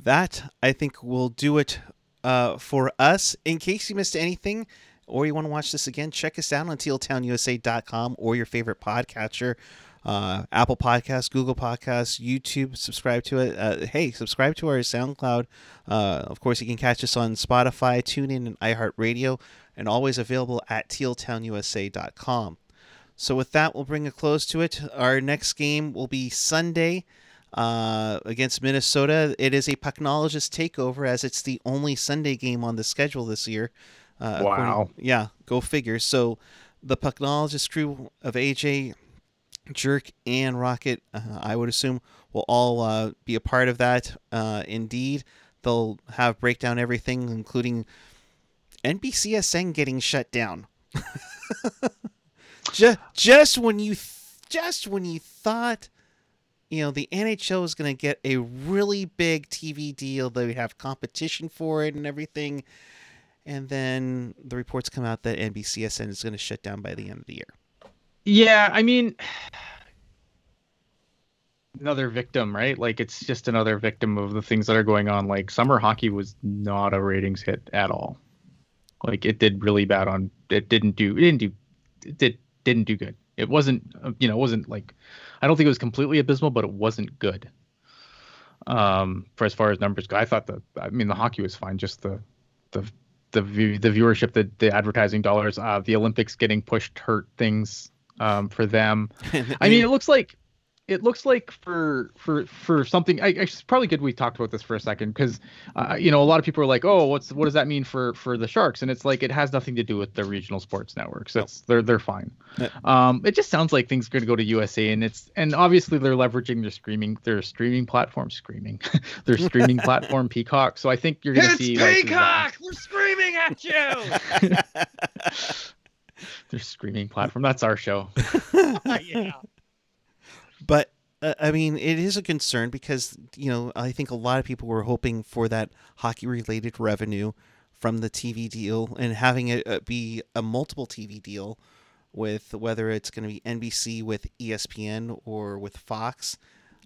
that I think will do it uh, for us. In case you missed anything or you want to watch this again, check us out on tealtownusa.com or your favorite podcatcher. Uh, Apple Podcasts, Google Podcasts, YouTube. Subscribe to it. Uh, hey, subscribe to our SoundCloud. Uh, of course, you can catch us on Spotify, TuneIn, and iHeartRadio, and always available at tealtownusa.com. So with that, we'll bring a close to it. Our next game will be Sunday uh, against Minnesota. It is a Pucknologist takeover as it's the only Sunday game on the schedule this year. Uh, according- Wow. yeah, go figure. So the Pucknologist crew of AJ, Jerk, and Rocket, uh, I would assume, will all uh, be a part of that. Uh, indeed, they'll have breakdown everything, including NBCSN getting shut down. just, just when you, th- just when you thought, you know, the NHL is going to get a really big TV deal, they have competition for it and everything, and then the reports come out that NBCSN is going to shut down by the end of the year. Yeah, I mean, another victim, right? Like it's just another victim of the things that are going on. Like summer hockey was not a ratings hit at all. Like it did really bad on. It didn't do. It didn't do. It did didn't do good. It wasn't. uh, You know, it wasn't like. I don't think it was completely abysmal, but it wasn't good. Um, for as far as numbers go, I thought the. I mean, the hockey was fine. Just the, the, the view, the viewership, the the advertising dollars, uh, the Olympics getting pushed hurt things um, for them. I mean, it looks like it looks like for for for something. I, I- it's probably good we talked about this for a second because uh, you know a lot of people are like, oh, what's what does that mean for for the Sharks? And it's like it has nothing to do with the regional sports networks. It's they're they're fine. Yeah. Um, it just sounds like things are going to go to USA, and it's and obviously they're leveraging their streaming their streaming platform, screaming their streaming platform Peacock. So I think you're going to see like, that- We're screaming at you. their streaming platform. That's our show. yeah. But uh, I mean, it is a concern because you know I think a lot of people were hoping for that hockey-related revenue from the TV deal and having it uh, be a multiple TV deal with whether it's going to be NBC with ESPN or with Fox.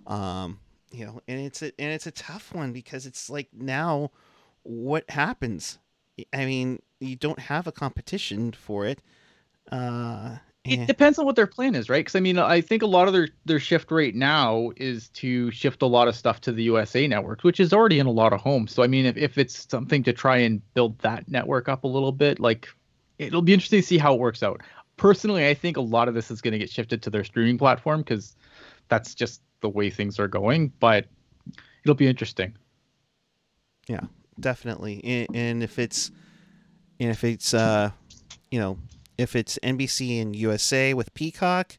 Um, you know, and it's a, and it's a tough one because it's like now, what happens? I mean, you don't have a competition for it. Uh, It depends on what their plan is, right? Because I mean, I think a lot of their their shift right now is to shift a lot of stuff to the USA network, which is already in a lot of homes. So I mean, if, if it's something to try and build that network up a little bit, like it'll be interesting to see how it works out. Personally, I think a lot of this is going to get shifted to their streaming platform because that's just the way things are going. But it'll be interesting. Yeah, definitely. And, and if it's, and if it's, uh, you know, if it's NBC and USA with Peacock,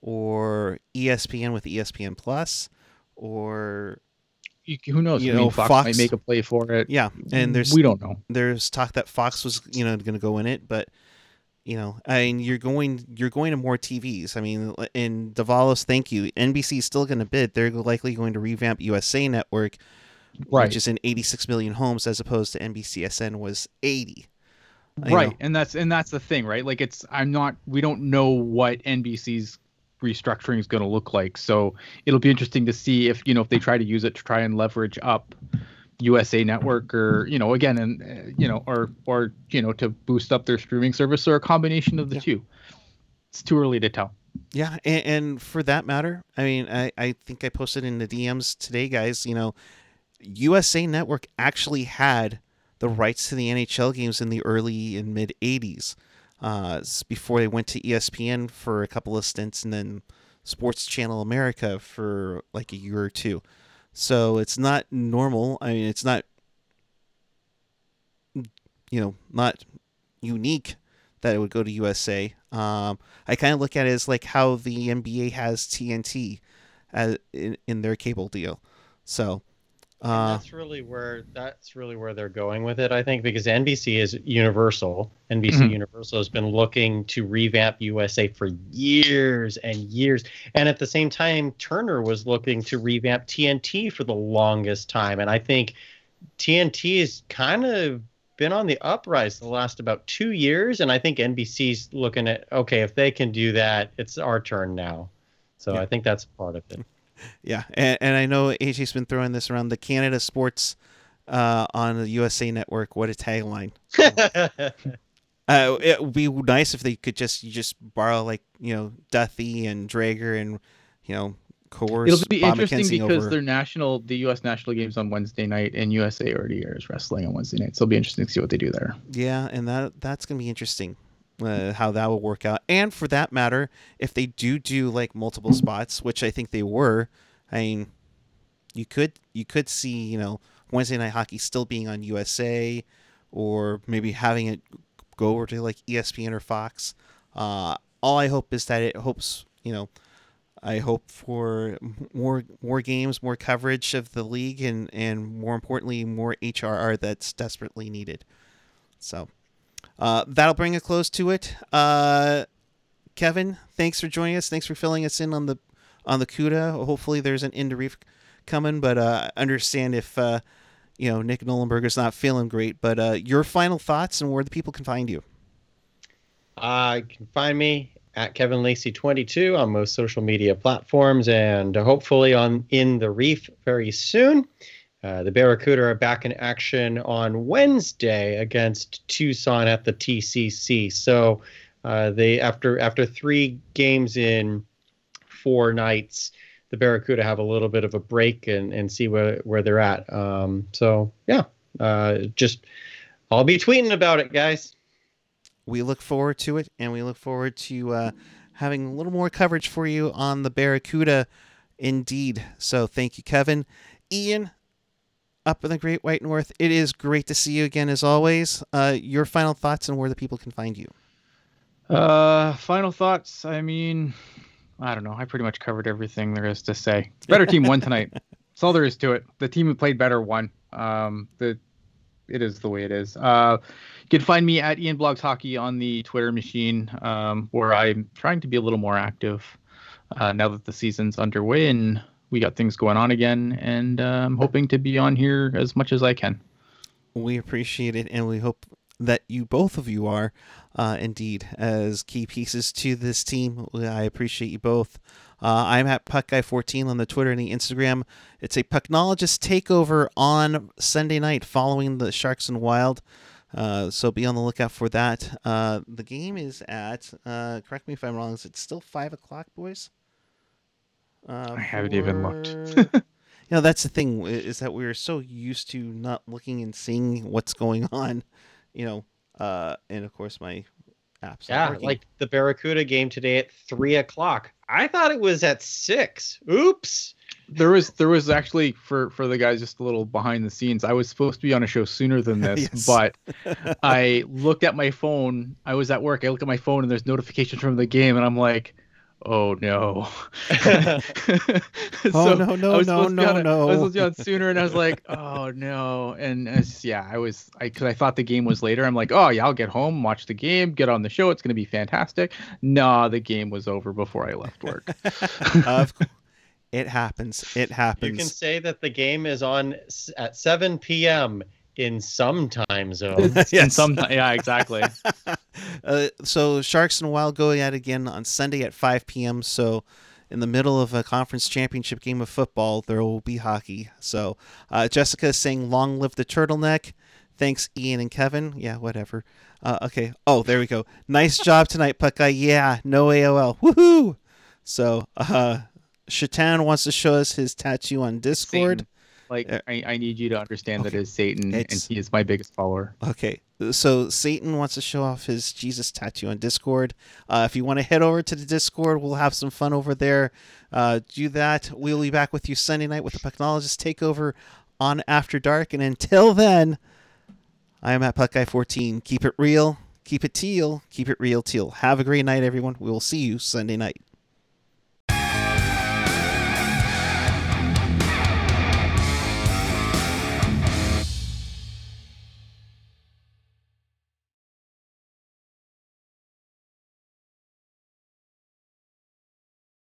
or ESPN with ESPN Plus, or You, who knows? You know, Fox, Fox- might make a play for it. yeah, and there's we don't know. there's talk that Fox was you know going to go in it, but you know, I mean, you're going you're going to more TVs. I mean, in Davalos, thank you. NBC is still going to bid. They're likely going to revamp USA Network, Right. which is in 86 million homes, as opposed to NBCSN was 80. Right know? and that's and that's the thing right like it's i'm not we don't know what nbc's restructuring is going to look like so it'll be interesting to see if you know if they try to use it to try and leverage up usa network or you know again and uh, you know or or you know to boost up their streaming service or a combination of the Yeah. two it's too early to tell Yeah, and, and for that matter, I mean, I, I think I posted in the DMs today, guys. You know, USA Network actually had the rights to the NHL games in the early and mid '80s, uh, before they went to ESPN for a couple of stints, and then Sports Channel America for like a year or two. So it's not normal. I mean, it's not, you know, not unique that it would go to USA. Um, I kind of look at it as like how the NBA has TNT as in, in their cable deal. So Uh, that's really where that's really where they're going with it, I think, because NBC is Universal. NBC Mhm. Universal has been looking to revamp USA for years and years, and at the same time, Turner was looking to revamp TNT for the longest time, and I think TNT has kind of been on the uprise the last about two years, and I think NBC's looking at okay, if they can do that, it's our turn now. So Yeah. I think that's part of it. Yeah, and, and I know AJ's been throwing this around the Canada Sports uh, on the USA Network. What a tagline! Uh, it would be nice if they could just you just borrow like you know Duthie and Dreger and you know coerce It'll be Bob interesting McKenzie because over. their national, the U.S. national games on Wednesday night, and USA already airs wrestling on Wednesday night. So it'll be interesting to see what they do there. Yeah, and that that's gonna be interesting, uh, how that will work out. And for that matter, if they do do like multiple spots, which I think they were, I mean, you could you could see you know Wednesday night hockey still being on USA, or maybe having it go over to like ESPN or Fox. Uh, all I hope is that it hopes you know. I hope for more more games, more coverage of the league, and and more importantly, more HRR that's desperately needed. So uh, that'll bring a close to it. Uh, Kevin, thanks for joining us. Thanks for filling us in on the on the CUDA. Hopefully, there's an end reef coming, but uh, understand if uh, you know Nick Nollenberger's not feeling great. But uh, your final thoughts and where the people can find you. Uh, you can find me at Kevin Lacey 22 on most social media platforms and hopefully on in the reef very soon. Uh, the Barracuda are back in action on Wednesday against Tucson at the TCC. So uh, they after after three games in four nights, the Barracuda have a little bit of a break and, and see where, where they're at. Um, so yeah, uh, just I'll be tweeting about it, guys. we look forward to it, and we look forward to uh, having a little more coverage for you on the Barracuda, indeed. So thank you, Kevin. Ian, up in the Great White North, it is great to see you again as always. Uh, your final thoughts and where the people can find you. Uh, final thoughts. I mean, I don't know. I pretty much covered everything there is to say. Better team won tonight. That's all there is to it. The team who played better won. Um, the it is the way it is. Uh, you can find me at Ian Blogs Hockey on the Twitter machine, um, where I'm trying to be a little more active uh, now that the season's underway and we got things going on again. And uh, I'm hoping to be on here as much as I can. We appreciate it, and we hope that you both of you are uh, indeed as key pieces to this team. I appreciate you both. Uh, I'm at puck PuckGuy14 on the Twitter and the Instagram. It's a Pucknologist takeover on Sunday night following the Sharks and Wild. Uh, so be on the lookout for that. Uh, the game is at, uh, correct me if I'm wrong, is it still 5 o'clock, boys? Uh, I haven't even looked. for- you know, that's the thing, is that we're so used to not looking and seeing what's going on, you know, uh, and of course my apps. Yeah, working. like the Barracuda game today at three o'clock. I thought it was at six. Oops. There was there was actually for for the guys just a little behind the scenes. I was supposed to be on a show sooner than this, Yes. but I looked at my phone. I was at work. I look at my phone and there's notifications from the game, and I'm like, oh no. Oh, no, no, I was no, supposed to be on no, no. I was supposed to be on sooner, and I was like, oh no. And it's, yeah, I was I because I thought the game was later. I'm like, oh yeah, I'll get home, watch the game, get on the show. It's gonna be fantastic. Nah, the game was over before I left work. of course. It happens. It happens. You can say that the game is on at 7 p.m. in some time zone. And Yes. some, yeah, exactly. uh, so Sharks and Wild go at again on Sunday at 5 p.m. So in the middle of a conference championship game of football, there will be hockey. So uh, Jessica is saying, "Long live the turtleneck." Thanks, Ian and Kevin. Yeah, whatever. Uh, okay. Oh, there we go. Nice job tonight, Puck Guy. Yeah, no AOL. Woohoo! So, uh, Shatan wants to show us his tattoo on Discord. Satan. Like Uh, I, I need you to understand that it is Satan, and he is my biggest follower. Okay, so Satan wants to show off his Jesus tattoo on Discord. Uh, if you want to head over to the Discord, we'll have some fun over there. Uh, do that. We'll be back with you Sunday night with the Pucknologist Takeover on After Dark. And until then, I am at PuckGuy14. Keep it real, keep it teal, keep it real teal. Have a great night, everyone. We will see you Sunday night.